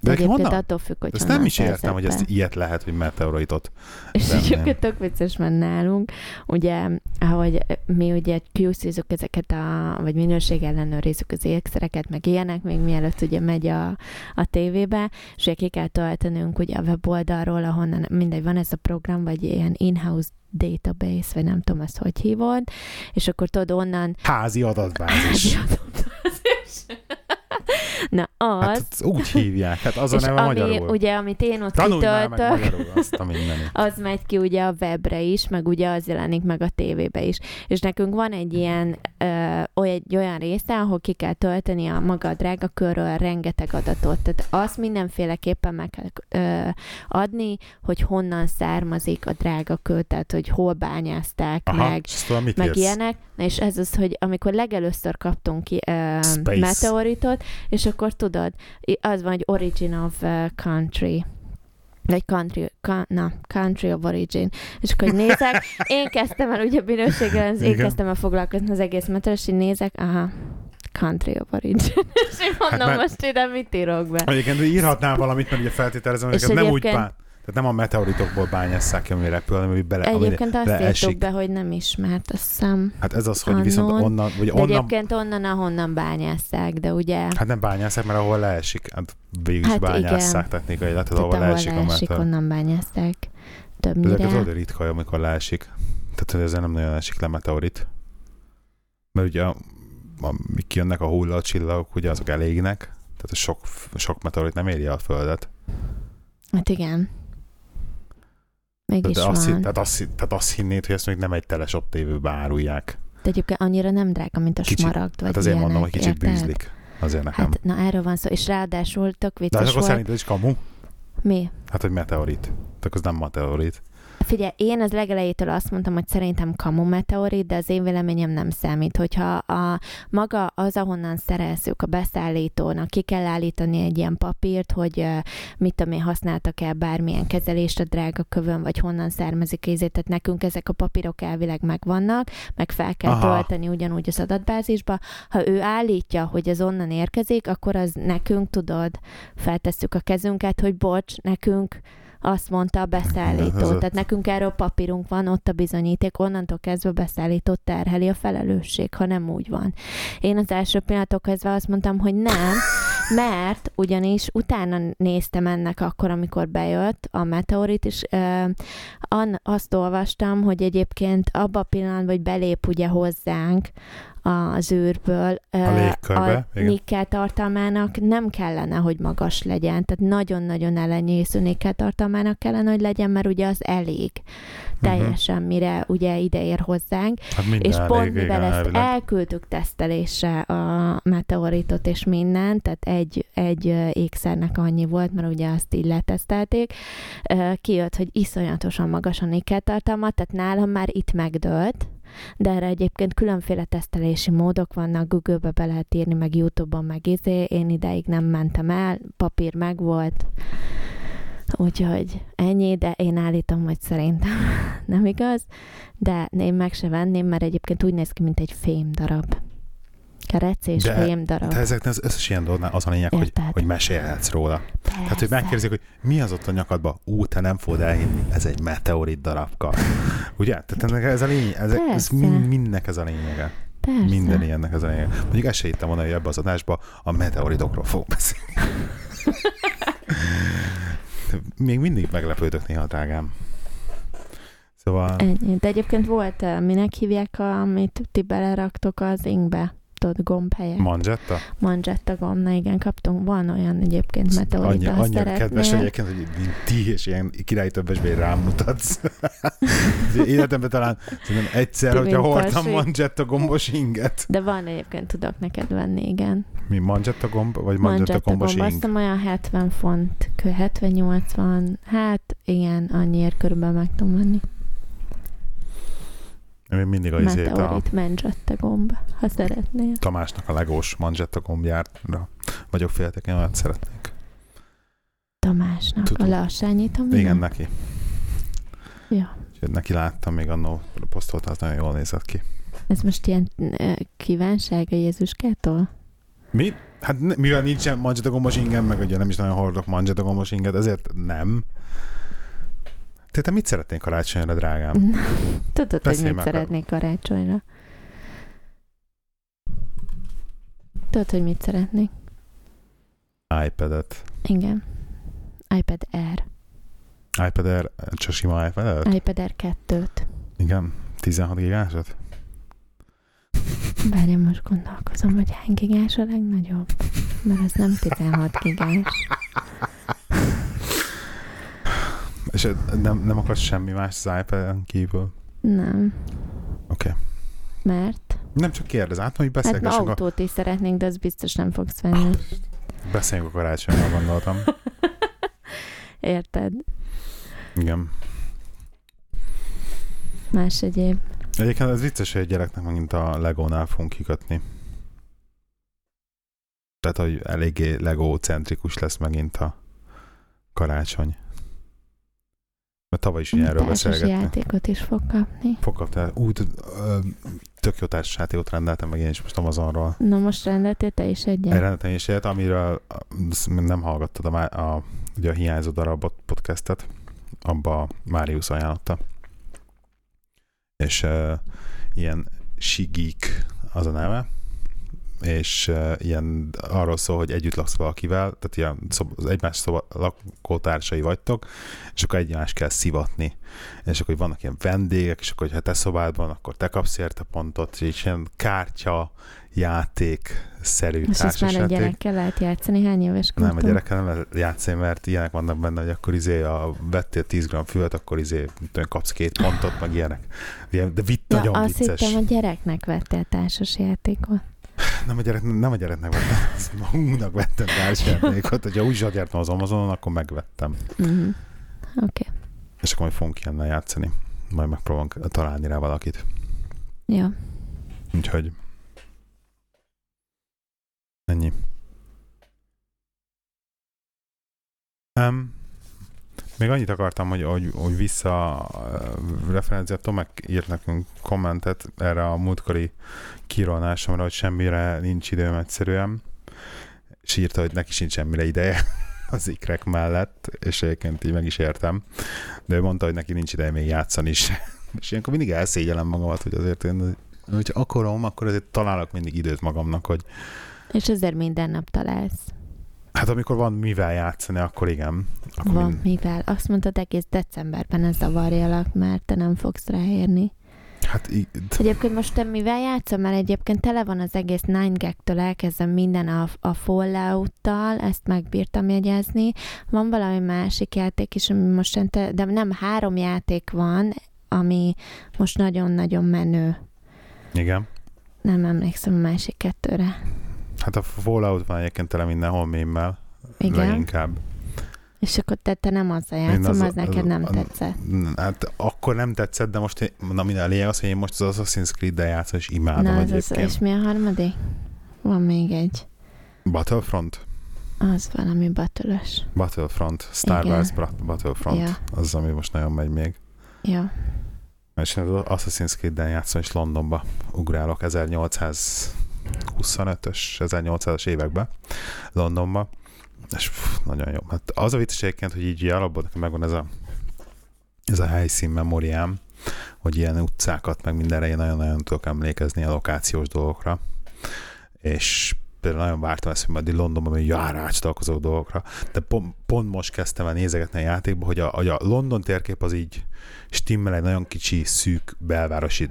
De egyébként honnan? attól függ, hogy Ezt nem is értem, hogy ezt ilyet lehet, hogy meteoritot. És egyébként tök vicces, mert nálunk, ugye, ahogy mi ugye QC-zük ezeket a, vagy minőség ellenőrizzük az ékszereket, meg ilyenek, még mielőtt ugye megy a, a tévébe, és ugye ki kell töltenünk ugye a weboldalról, ahonnan mindegy, van ez a program, vagy ilyen in-house database, vagy nem tudom ezt hogy hívod, és akkor tudod onnan Házi adatbázis. Na az, Hát úgy hívják, hát az a neve ami, magyarul. ugye, amit én ott Tanulj kitöltök, magyarul azt a mindenit. az megy ki ugye a webre is, meg ugye az jelenik meg a tévébe is. És nekünk van egy ilyen ö, egy olyan része, ahol ki kell tölteni a maga a drága körről rengeteg adatot. Tehát azt mindenféleképpen meg kell ö, adni, hogy honnan származik a drága kő, tehát hogy hol bányázták Aha, meg, mit meg írsz? ilyenek. És ez az, hogy amikor legelőször kaptunk ki Space. meteoritot, és akkor tudod, az van, hogy origin of uh, country vagy country, ka, na, country of origin. És akkor nézek, én kezdtem el ugye bűnösséggel, én Igen. kezdtem el foglalkozni az egész meteor, és így nézek, aha, country of origin. és én mondom, mert- most ide mit írok be? Egyébként írhatnál valamit, mert ugye feltételezem, hogy nem úgy bán... Tehát nem a meteoritokból bányásszák ki, ami repül, hanem ami bele, ami Egyébként azt leesik. írtuk be, hogy nem ismert, azt hiszem. Hát ez az, hogy viszont Unknown. onnan, vagy De onnan, egyébként onnan, ahonnan bányásszák, de ugye... hát nem bányásszák, mert ahol leesik, hát végül is Hát bányásszák igen. technikai, Tehát ahol ahol leesik a leesik, meteor. onnan bányázták De többnyire. tudod, hogy ritka, amikor leesik. Tehát hogy ezzel nem nagyon esik le meteorit. Mert ugye, amik kijönnek a hullacsillagok, ugye azok elégnek. Tehát a sok, sok meteorit nem éri a Földet. Hát igen. Mégis De van. azt, hi- tehát, azt, tehát azt hinnéd, hogy ezt még nem egy telesop tévőbe árulják. De egyébként annyira nem drága, mint a Kicsit- smaragd, vagy Hát azért ilyenek, mondom, hogy kicsit érted? bűzlik. Azért nekem. Hát, na erről van szó, és ráadásul tök De vicces az akkor volt. szerinted is kamu? Mi? Hát, hogy meteorit. Tehát az nem meteorit. Figyelj, én az legelejétől azt mondtam, hogy szerintem kamu meteorit, de az én véleményem nem számít. Hogyha a maga az, ahonnan szerezzük a beszállítónak, ki kell állítani egy ilyen papírt, hogy mit tudom én, használtak el bármilyen kezelést a drága kövön, vagy honnan származik ízét, tehát nekünk ezek a papírok elvileg megvannak, meg fel kell Aha. tölteni ugyanúgy az adatbázisba. Ha ő állítja, hogy ez onnan érkezik, akkor az nekünk, tudod, feltesszük a kezünket, hogy bocs, nekünk azt mondta a beszállító. Tehát nekünk erről papírunk van, ott a bizonyíték, onnantól kezdve a beszállító terheli a felelősség, ha nem úgy van. Én az első pillanatok kezdve azt mondtam, hogy nem, mert ugyanis utána néztem ennek akkor, amikor bejött a meteorit, és ö, an, azt olvastam, hogy egyébként abban a pillanatban, hogy belép ugye hozzánk az űrből, ö, A légkörbe, a nikkel tartalmának nem kellene, hogy magas legyen. Tehát nagyon-nagyon elenyésző nikkel tartalmának kellene, hogy legyen, mert ugye az elég teljesen, mire ugye ide ér hozzánk. Hát És elég, pont igen, mivel ezt elvileg. elküldtük tesztelésre a meteoritot és minden, tehát egy, egy ékszernek annyi volt, mert ugye azt így letesztelték, kijött, hogy iszonyatosan magas a nikkel tartalma, tehát nálam már itt megdőlt, de erre egyébként különféle tesztelési módok vannak, Google-be be lehet írni, meg YouTube-on, meg izé, én ideig nem mentem el, papír meg volt, Úgyhogy ennyi, de én állítom, hogy szerintem nem igaz, de én meg se venném, mert egyébként úgy néz ki, mint egy fém darab. Kerec és De- fém darab. De ezeknek az összes ilyen dolgnál az a lényeg, hogy, Érted? hogy mesélhetsz róla. Tehát, hogy Persze. megkérdezik, hogy mi az ott a nyakadban? Ú, te nem fogod elhinni, ez egy meteorit darabka. Ugye? Tehát ennek ez a lényeg, ez, ez Persze. mind, mindnek ez a lényege. Persze. Minden ilyennek ez a lényege. Mondjuk ezt se hittem volna, hogy ebbe az adásba a meteoritokról fog beszélni. Még mindig meglepődök néha, drágám. Szóval... Ennyi. De egyébként volt, eh, minek hívják, amit ti beleraktok az ingbe? Tudod, gomb helyett. Manzsetta? Manzsetta gomb, na igen, kaptunk, van olyan egyébként meteorita, Annyi, szeretnél. kedves egyébként, hogy ti és ilyen királyi többesben rám mutatsz. Életemben talán szerintem egyszer, Ti, hogyha hordtam manzsetta gombos inget. De van egyébként, tudok neked venni, igen. Mi manzsetta gomb, vagy manzsetta Manzsetta gombos gomb, ing? hiszem olyan 70 font, kö- 70-80, hát igen, annyiért körülbelül meg tudom venni. Én mindig a izét a manzsetta gomb, ha szeretnél. Tamásnak a legós manzsetta gombjára vagyok féltek, én olyat szeretnék. Tamásnak, Tudom. a lassányítom. Igen, neki. Ja. Úgyhogy neki láttam, még annó posztolta, az nagyon jól nézett ki. Ez most ilyen eh, kívánság a Jézuskától? Mi? Hát mivel nincsen manzsetta gombos ingem, meg ugye nem is nagyon hordok manzsetta gombos inget, ezért nem. Te, te mit szeretnél karácsonyra, drágám? Tudod, hogy Beszélj mit már. szeretnék karácsonyra? Tudod, hogy mit szeretnék? iPad-et. Igen. iPad Air. iPad Air, csak sima iPad-et? iPad Air 2-t. Igen. 16 gigásot? Várj, most gondolkozom, hogy hány gigás a legnagyobb. Mert ez nem 16 gigás. És nem, nem akarsz semmi más az iPad-en kívül? Nem. Oké. Mert? Nem csak kérdez, át, hogy Hát beszélgessünk, a, autót is szeretnénk, de az biztos nem fogsz venni. beszéljünk a karácsonyra, gondoltam. Érted? Igen. Más egyéb. Egyébként ez vicces, hogy egy gyereknek megint a Legónál fogunk kikötni. Tehát, hogy eléggé Lego-centrikus lesz megint a karácsony. Mert tavaly is Társas beszélgettünk. játékot is fog kapni. Fog kapni. Úgy, tök jó társasjátékot rendeltem meg én is most Amazonról. Na most rendeltél te is egyet? Egy rendeltem is ilyet, amiről nem hallgattad a, a, ugye a hiányzó darabot podcastet, abba Máriusz ajánlotta. És uh, ilyen Sigik az a neve, és ilyen arról szól, hogy együtt laksz valakivel, tehát ilyen szob, egymás szoba, lakótársai vagytok, és akkor egymást kell szivatni. És akkor hogy vannak ilyen vendégek, és akkor, ha te szobád van, akkor te kapsz érte pontot, és ilyen kártya, játék, szerű És ezt már a gyerekkel lehet játszani? Hány éves Nem, a kortól? gyerekkel nem lehet játszani, mert ilyenek vannak benne, hogy akkor izé, a, vettél 10 g füvet, akkor izé, tudom, kapsz két pontot, meg ilyenek. Ilyen, de vitt, Ja, nagyon azt vicces. hittem, a gyereknek vettél társas játékot. Nem a, gyerek, nem a gyereknek vettem, magunknak vettem társjátékot. Hogyha úgy zsagyartam az Amazonon, akkor megvettem. Mhm. Oké. És akkor majd fogunk ilyennel játszani. Majd megpróbálunk találni rá valakit. Ja. Úgyhogy ennyi. Um, még annyit akartam, hogy, hogy, hogy vissza referencia, Tomek írt nekünk kommentet erre a múltkori kirolnásomra, hogy semmire nincs időm egyszerűen, és írta, hogy neki sincs semmire ideje az ikrek mellett, és egyébként így meg is értem, de ő mondta, hogy neki nincs ideje még játszani is. És ilyenkor mindig elszégyelem magamat, hogy azért én, hogyha akarom, akkor azért találok mindig időt magamnak, hogy És ezért minden nap találsz. Hát amikor van mivel játszani, akkor igen. Akkor Van mind, mivel. Azt mondtad egész decemberben ez zavarjalak, mert te nem fogsz ráérni. hát í- Egyébként most te mivel játszom, mert egyébként tele van az egész 9 elkezdem minden a, a Fallout-tal, ezt megbírtam jegyezni. Van valami másik játék is, ami most, te, de nem három játék van, ami most nagyon-nagyon menő. igen. Nem emlékszem a másik kettőre. Hát a Fallout van egyébként tele mindenhol mémmel. Igen. Leginkább. És akkor te, te nem azzal játszom, az, az- neked nem az- tetszett. Hát akkor nem tetszett, de most na minden a lényeg az, hogy én most az Assassin's Creed-del játszom, és imádom Na, az, az, és mi a harmadik? Van még egy. Battlefront? Az valami batölös. Battlefront, Star Igen. Wars Battlefront, Ja. az, ami most nagyon megy még. Ja. És az Assassin's Creed-en játszom, és Londonba ugrálok 1825-ös, 1800-as években Londonba, és pff, nagyon jó. Hát az a vicces egyébként, hogy így alapból nekem megvan ez a, ez a helyszín memóriám, hogy ilyen utcákat, meg mindenre én nagyon-nagyon tudok emlékezni a lokációs dolgokra, és például nagyon vártam ezt, hogy majd Londonban még járács találkozó dolgokra, de pont, pont most kezdtem el nézegetni a játékba, hogy a, hogy a London térkép az így stimmel egy nagyon kicsi, szűk belvárosi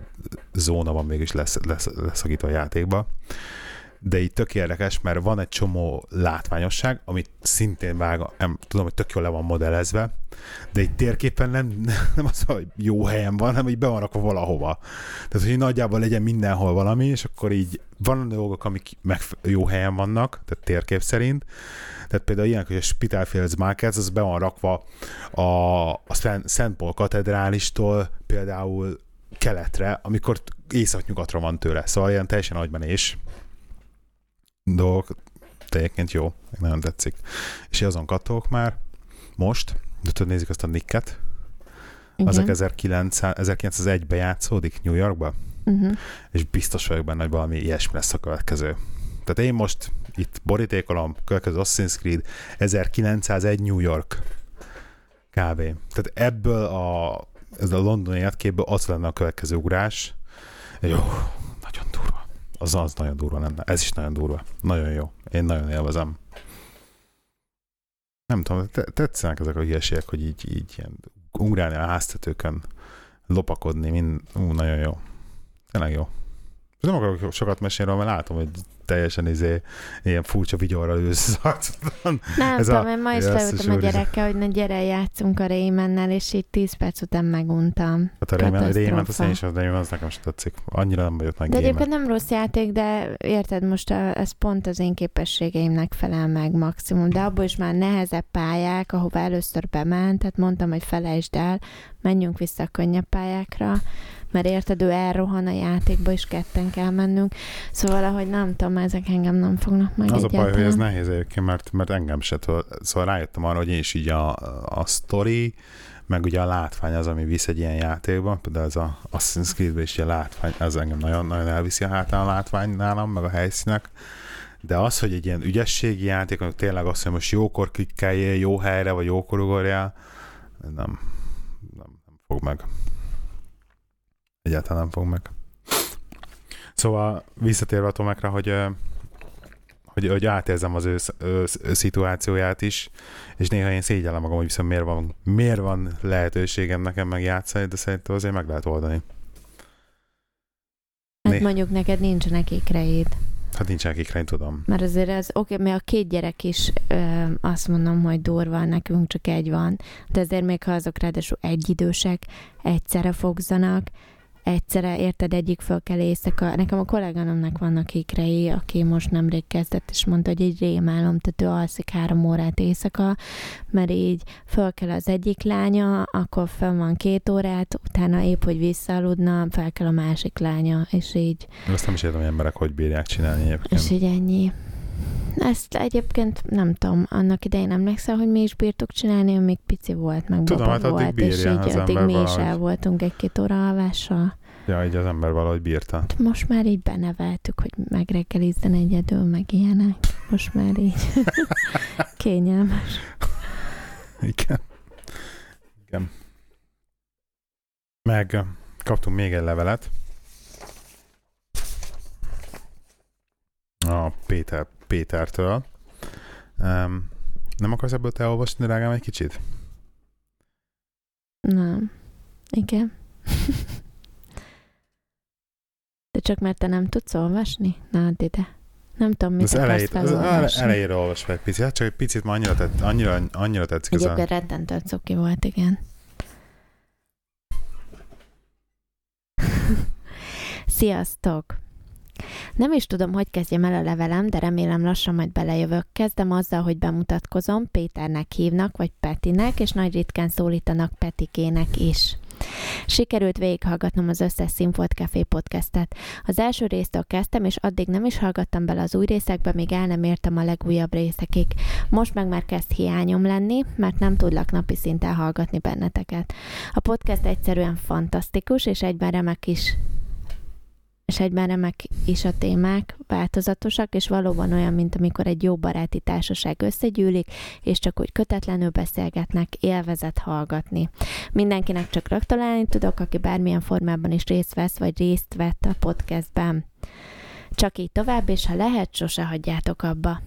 zóna van mégis lesz, lesz, leszakítva a játékba. De így tök érdekes, mert van egy csomó látványosság, amit szintén vág, nem, tudom, hogy tök jól le van modellezve, de egy térképen nem, nem az, hogy jó helyen van, hanem hogy be van rakva valahova. Tehát, hogy nagyjából legyen mindenhol valami, és akkor így van dolgok, amik meg jó helyen vannak, tehát térkép szerint, tehát például ilyen, hogy a Spitalfields az be van rakva a, a Szent, Paul katedrálistól például keletre, amikor észak-nyugatra van tőle. Szóval ilyen teljesen agymenés dolgok, egyébként jó, nagyon tetszik. És azon kattogok már most, de tudod, nézik azt a Nicket, Igen. azok 1900, 1901-ben játszódik New Yorkba, Uh-huh. és biztos vagyok benne, hogy valami ilyesmi lesz a következő. Tehát én most itt borítékolom, következő Assassin's Creed 1901 New York kb. Tehát ebből a, ez a londoni életképből az lenne a következő ugrás. Jó, nagyon durva. Az az nagyon durva lenne. Ez is nagyon durva. Nagyon jó. Én nagyon élvezem. Nem tudom, te- tetszenek ezek a hülyeségek, hogy így, így ilyen ugrálni a háztetőkön, lopakodni, mind, ú, nagyon jó. Tényleg jó. Nem akarok sokat mesélni, mert látom, hogy teljesen izé, ilyen furcsa vigyorral ülsz az. Nem Ez tudom, a- én ma is leültem a gyerekkel, hogy na gyere, játszunk a Raymannel, és így 10 perc után meguntam. Hát a Rayman. Rayman az én is, az Rayman az nekem sem tetszik. Annyira nem vagyok nagy De gamer. egyébként nem rossz játék, de érted, most a, ez pont az én képességeimnek felel meg maximum, de abból is már nehezebb pályák, ahova először bement, tehát mondtam, hogy felejtsd el, menjünk vissza a könnyebb pályákra, mert érted, ő elrohan a játékba, és ketten kell mennünk. Szóval, ahogy nem tudom, ezek engem nem fognak meg Az a baj, hogy ez egyáltalán. nehéz egyébként, mert, mert engem se tudod. Szóval rájöttem arra, hogy én is így a, a story, meg ugye a látvány az, ami visz egy ilyen játékban, például ez a Assassin's Creed-ben is ilyen látvány, ez engem nagyon, nagyon elviszi a hátán a látvány nálam, meg a helyszínek. De az, hogy egy ilyen ügyességi játék, amikor tényleg azt, hogy most jókor klikkeljél, jó helyre, vagy jókor ugorjál, nem, nem, nem fog meg. Egyáltalán nem fog meg. Szóval visszatérve a Tomekra, hogy, hogy, hogy átérzem az ő, ő, ő szituációját is, és néha én szégyellem magam, hogy viszont miért van, miért van lehetőségem nekem megjátszani, de szerintem azért meg lehet oldani. Hát Né- mondjuk neked nincsenek ikreid. Hát nincsenek ikre, én tudom. Mert azért az oké, okay, mert a két gyerek is ö, azt mondom, hogy durva, nekünk csak egy van. De azért még ha azok ráadásul egyidősek, egyszerre fogzanak, egyszerre érted, egyik föl kell éjszaka. Nekem a kolléganomnak vannak ikrei, aki most nemrég kezdett, és mondta, hogy egy rémálom, tehát ő alszik három órát éjszaka, mert így föl kell az egyik lánya, akkor föl van két órát, utána épp, hogy visszaaludna, fel kell a másik lánya, és így Azt nem is értem, hogy emberek hogy bírják csinálni és egyébként. így ennyi. Ezt egyébként nem tudom, annak idején emlékszel, hogy mi is bírtuk csinálni, még pici volt, meg Tudom, hát addig volt, és így addig mi is el voltunk egy-két óra alvással. Ja, így az ember valahogy bírta. Most már így beneveltük, hogy megreggelizzen egyedül, meg ilyenek. Most már így kényelmes. Igen. Igen. Meg kaptunk még egy levelet. A Péter, Pétertől. Um, nem akarsz ebből te olvasni, drágám, egy kicsit? Nem. Igen. De csak mert te nem tudsz olvasni? Na, ide. Nem tudom, mit az elejét, az felolvasni. elejére olvas fel egy picit. Hát csak egy picit, már annyira, tett, annyira, annyira tetszik ez a... Egyébként rettentő cuki volt, igen. Sziasztok! Nem is tudom, hogy kezdjem el a levelem, de remélem lassan majd belejövök. Kezdem azzal, hogy bemutatkozom, Péternek hívnak, vagy Petinek, és nagy ritkán szólítanak Petikének is. Sikerült végighallgatnom az összes Színfolt Café podcastet. Az első résztől kezdtem, és addig nem is hallgattam bele az új részekbe, még el nem értem a legújabb részekig. Most meg már kezd hiányom lenni, mert nem tudlak napi szinten hallgatni benneteket. A podcast egyszerűen fantasztikus, és egyben remek is és egyben remek is a témák, változatosak, és valóban olyan, mint amikor egy jó baráti társaság összegyűlik, és csak úgy kötetlenül beszélgetnek, élvezet hallgatni. Mindenkinek csak gratulálni tudok, aki bármilyen formában is részt vesz, vagy részt vett a podcastben. Csak így tovább, és ha lehet, sose hagyjátok abba.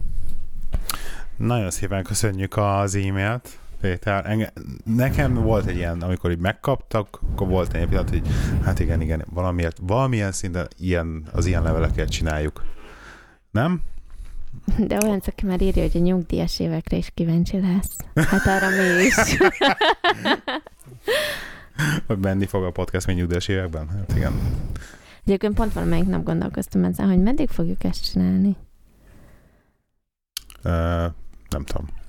Nagyon szépen köszönjük az e-mailt. Péter, enge, nekem volt egy ilyen, amikor így megkaptak, akkor volt egy pillanat, hogy hát igen, igen, valamiért, valamilyen szinten ilyen, az ilyen leveleket csináljuk. Nem? De olyan, aki már írja, hogy a nyugdíjas évekre is kíváncsi lesz. Hát arra mi is. hogy menni fog a podcast még nyugdíjas években? Hát igen. Egyébként pont valamelyik nap gondolkoztam ezen, hogy meddig fogjuk ezt csinálni. Uh, nem tudom.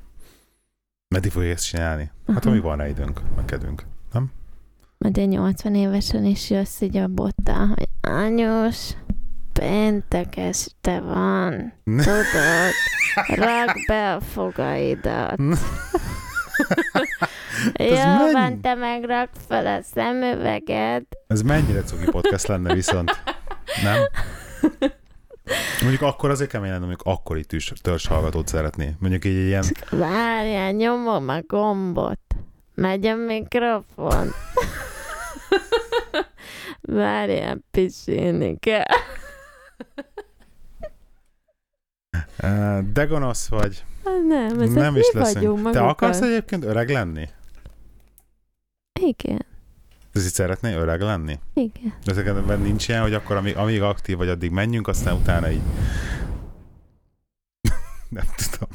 Meddig fogjuk ezt csinálni? Hát Aha. amíg van rá időnk, meg kedvünk. Nem? Majd egy 80 évesen is jössz így a botta, hogy anyós, péntek este van, tudod, rakd be a fogaidat. Jó mennyi? van, te meg rakd fel a szemüveged. Ez mennyire cuki podcast lenne viszont? Nem? Mondjuk akkor azért kemény lenne, mondjuk akkor itt is törzshallgatót szeretné. Mondjuk így ilyen, Várjál, nyomom a gombot. Megy a mikrofon. Várjál, pisilni kell. de gonosz vagy. Nem, ez nem is leszünk. Te akarsz egyébként öreg lenni? Igen, Ez itt szeretné öreg lenni? igen. De ezeket nincs ilyen, hogy akkor amíg, amíg aktív vagy, addig menjünk, aztán utána így... nem tudom.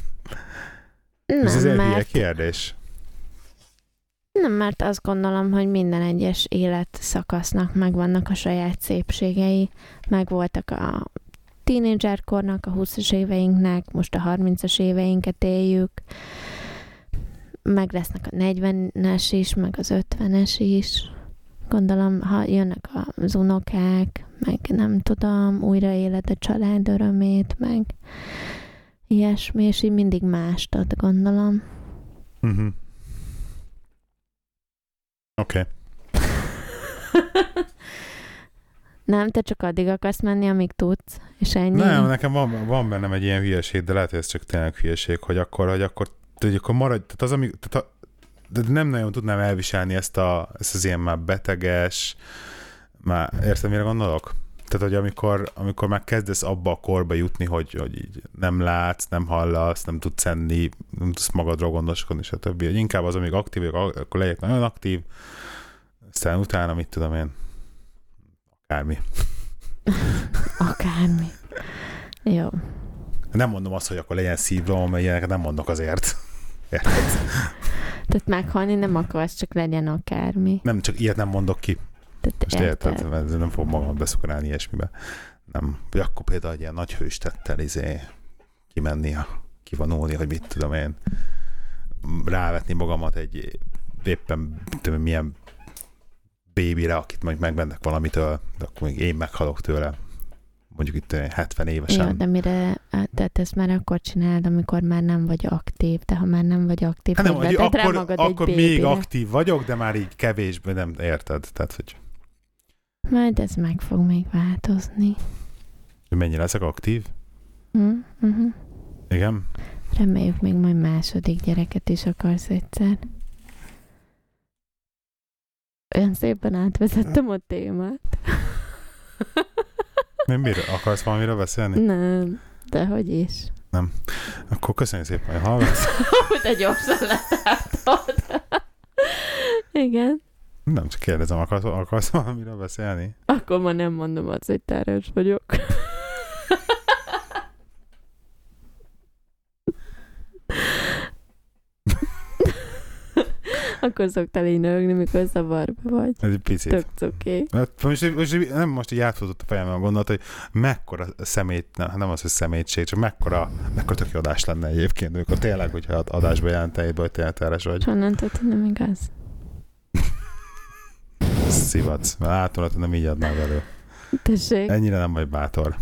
Ez Nem, azért hülye mert, kérdés. nem, mert azt gondolom, hogy minden egyes életszakasznak megvannak a saját szépségei. Megvoltak a tínédzserkornak, a 20-as éveinknek, most a 30-as éveinket éljük. Meg lesznek a 40-es is, meg az 50-es is. Gondolom, ha jönnek az unokák, meg nem tudom, újra éled a család örömét, meg ilyesmi, és így mindig mást ad, gondolom. Uh-huh. Oké. Okay. Nem, te csak addig akarsz menni, amíg tudsz, és ennyi. Nem, nekem van, van bennem egy ilyen hülyeség, de lehet, hogy ez csak tényleg hülyeség, hogy akkor, hogy akkor, hogy akkor maradj, tehát az, ami, tehát a, de nem nagyon tudnám elviselni ezt, a, ezt az ilyen már beteges, már érted, mire gondolok? Tehát, hogy amikor, amikor már kezdesz abba a korba jutni, hogy, hogy így nem látsz, nem hallasz, nem tudsz enni, nem tudsz magadról gondoskodni, stb. Hogy inkább az, amíg aktív vagyok, akkor legyek nagyon aktív, aztán utána, mit tudom én, akármi. Akármi. Jó. Nem mondom azt, hogy akkor legyen szívrom, mert ilyeneket nem mondok azért. Érted? Tehát meghalni nem akarsz, csak legyen akármi. Nem, csak ilyet nem mondok ki. Tehát Most érted? Mert nem fog magam beszukorálni ilyesmibe. Nem. Vagy akkor például egy ilyen nagy hőstettel izé kimenni, a, kivonulni, hogy mit tudom én, rávetni magamat egy éppen tudom, milyen bébire, akit majd megmennek valamitől, de akkor még én meghalok tőle. Mondjuk itt 70 évesen. Jó, de mire, tehát ezt már akkor csináld, amikor már nem vagy aktív, de ha már nem vagy aktív, Hát nem, hogy akkor, magad akkor egy még aktív vagyok, de már így kevésbé nem érted. Tehát, hogy, Majd ez meg fog még változni. mennyire leszek aktív. Hm? Uh-huh. Igen. Reméljük még majd második gyereket is akarsz egyszer. Olyan szépen átvezettem a témát. Mi, miről? Akarsz valamiről beszélni? Nem, de hogy is. Akkor köszönjük szépen, hogy hallgatsz. Hogy te gyorsan leszártod. Igen. Nem, csak kérdezem, akarsz, akarsz valamiről beszélni? Akkor ma nem mondom azt, hogy terhes vagyok. Akkor szoktál így nőgni, mikor zavarba vagy. Ez egy picit. Tök cuki. Hát most, most, nem most így átfutott a fejemben a gondolat, hogy mekkora szemét, nem, nem az, hogy szemétség, csak mekkora, mekkora tök adás lenne egyébként, amikor tényleg, hogyha adásba jelenteid, hogy tényleg terhes vagy. Honnan tudod, nem igaz? Szivatsz. Látom, hogy nem így adnál elő. Tessék, Ennyire nem vagy bátor.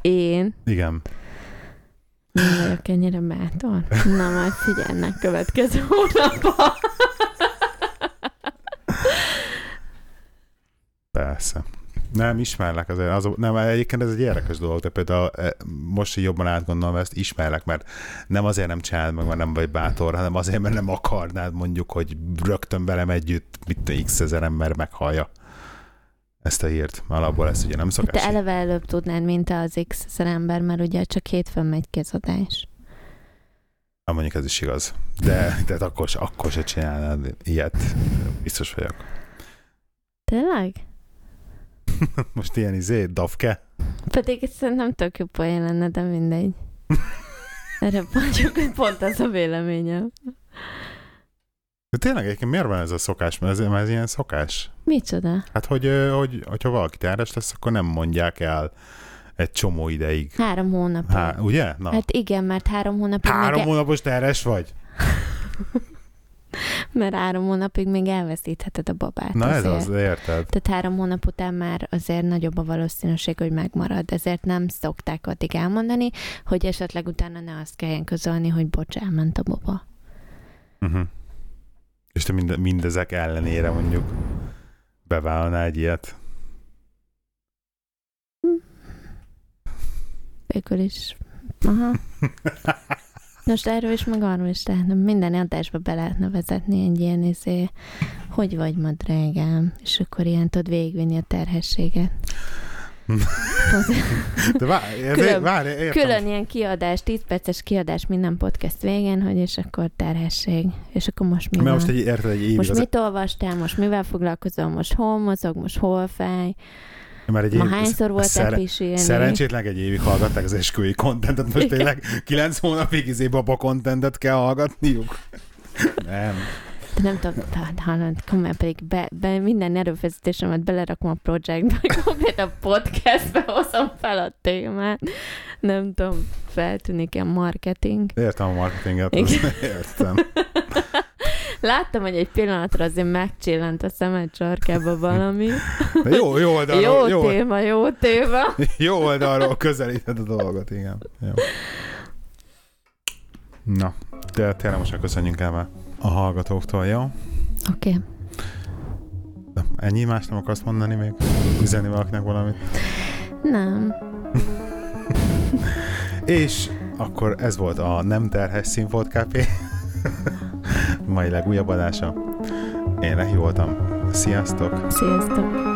én Igen. nem vagyok ennyire bátor. Na majd figyelnek következő hónapban. Persze. Nem, ismerlek azért. Az, nem, egyébként ez egy érdekes dolog, de például eh, most így jobban átgondolom ezt, ismerlek, mert nem azért nem csinálod meg, mert nem vagy bátor, hanem azért, mert nem akarnád mondjuk, hogy rögtön velem együtt mit x ezer ember meghallja ezt a hírt. Alapból ezt ugye nem szokás. Te eleve előbb tudnád, mint az x ezer ember, mert ugye csak hétfőn megy kezadás. Ah, mondjuk ez is igaz. De tehát akkor, akkor se csinálnád ilyet. Biztos vagyok. Tényleg? Most ilyen izé, dafke? Pedig szerintem tök jó poén lenne, de mindegy. Erre mondjuk, hogy pont az a véleményem. De tényleg egyébként miért van ez a szokás? Mert ez, mert ez ilyen szokás. Micsoda? Hát, hogy, hogy hogyha valaki terhes lesz, akkor nem mondják el egy csomó ideig. Három hónapig. Há, ugye? Na. Hát igen, mert három hónapig Három még, hónapos terhes vagy? mert három hónapig még elveszítheted a babát. Na ez azért. az, érted? Tehát három hónap után már azért nagyobb a valószínűség, hogy megmarad. Ezért nem szokták addig elmondani, hogy esetleg utána ne azt kelljen közölni, hogy bocs, elment a baba. Uh-huh. És te minde, mindezek ellenére mondjuk bevállalnál egy ilyet? Végül is. Aha. Most erről is, meg arról is lehetne, minden adásba be lehetne vezetni egy ilyen izé, hogy vagy ma drágám, és akkor ilyen tudod végigvinni a terhességet. De várj, ez Külön- várj, értem. Külön ilyen kiadás, 10 perces kiadás minden podcast végén, hogy és akkor terhesség. És akkor most mi Mert most egy, érted, egy évig most az, mit olvastál, most mivel foglalkozol, most hol mozog, most hol fáj, mert egy ma év- hányszor voltál szere- pisilni. Szerencsétlen egy évig hallgatták az esküvői kontentet, most tényleg kilenc hónapig izé baba kontentet kell hallgatniuk. Nem. De nem tudom, hát hallod, komolyan pedig be, be, minden erőfeszítésemet belerakom a projektbe, konkrét a podcastbe hozom fel a témát. Nem tudom, feltűnik ilyen marketing. Értem a marketinget, értem. Láttam, hogy egy pillanatra azért megcsillant a szemed sarkába valami. Jó, jó oldalról, Jó, jó, téma, jó téma. jó oldalról közelíted a dolgot, igen. Jó. Na, de tényleg most köszönjünk el már a hallgatóktól, jó? Oké. Okay. Ennyi más nem akarsz mondani még? Üzenni valakinek valamit? Nem. És akkor ez volt a Nem Terhes Színfolt Café mai legújabb adása. Én Rehi voltam. Sziasztok! Sziasztok.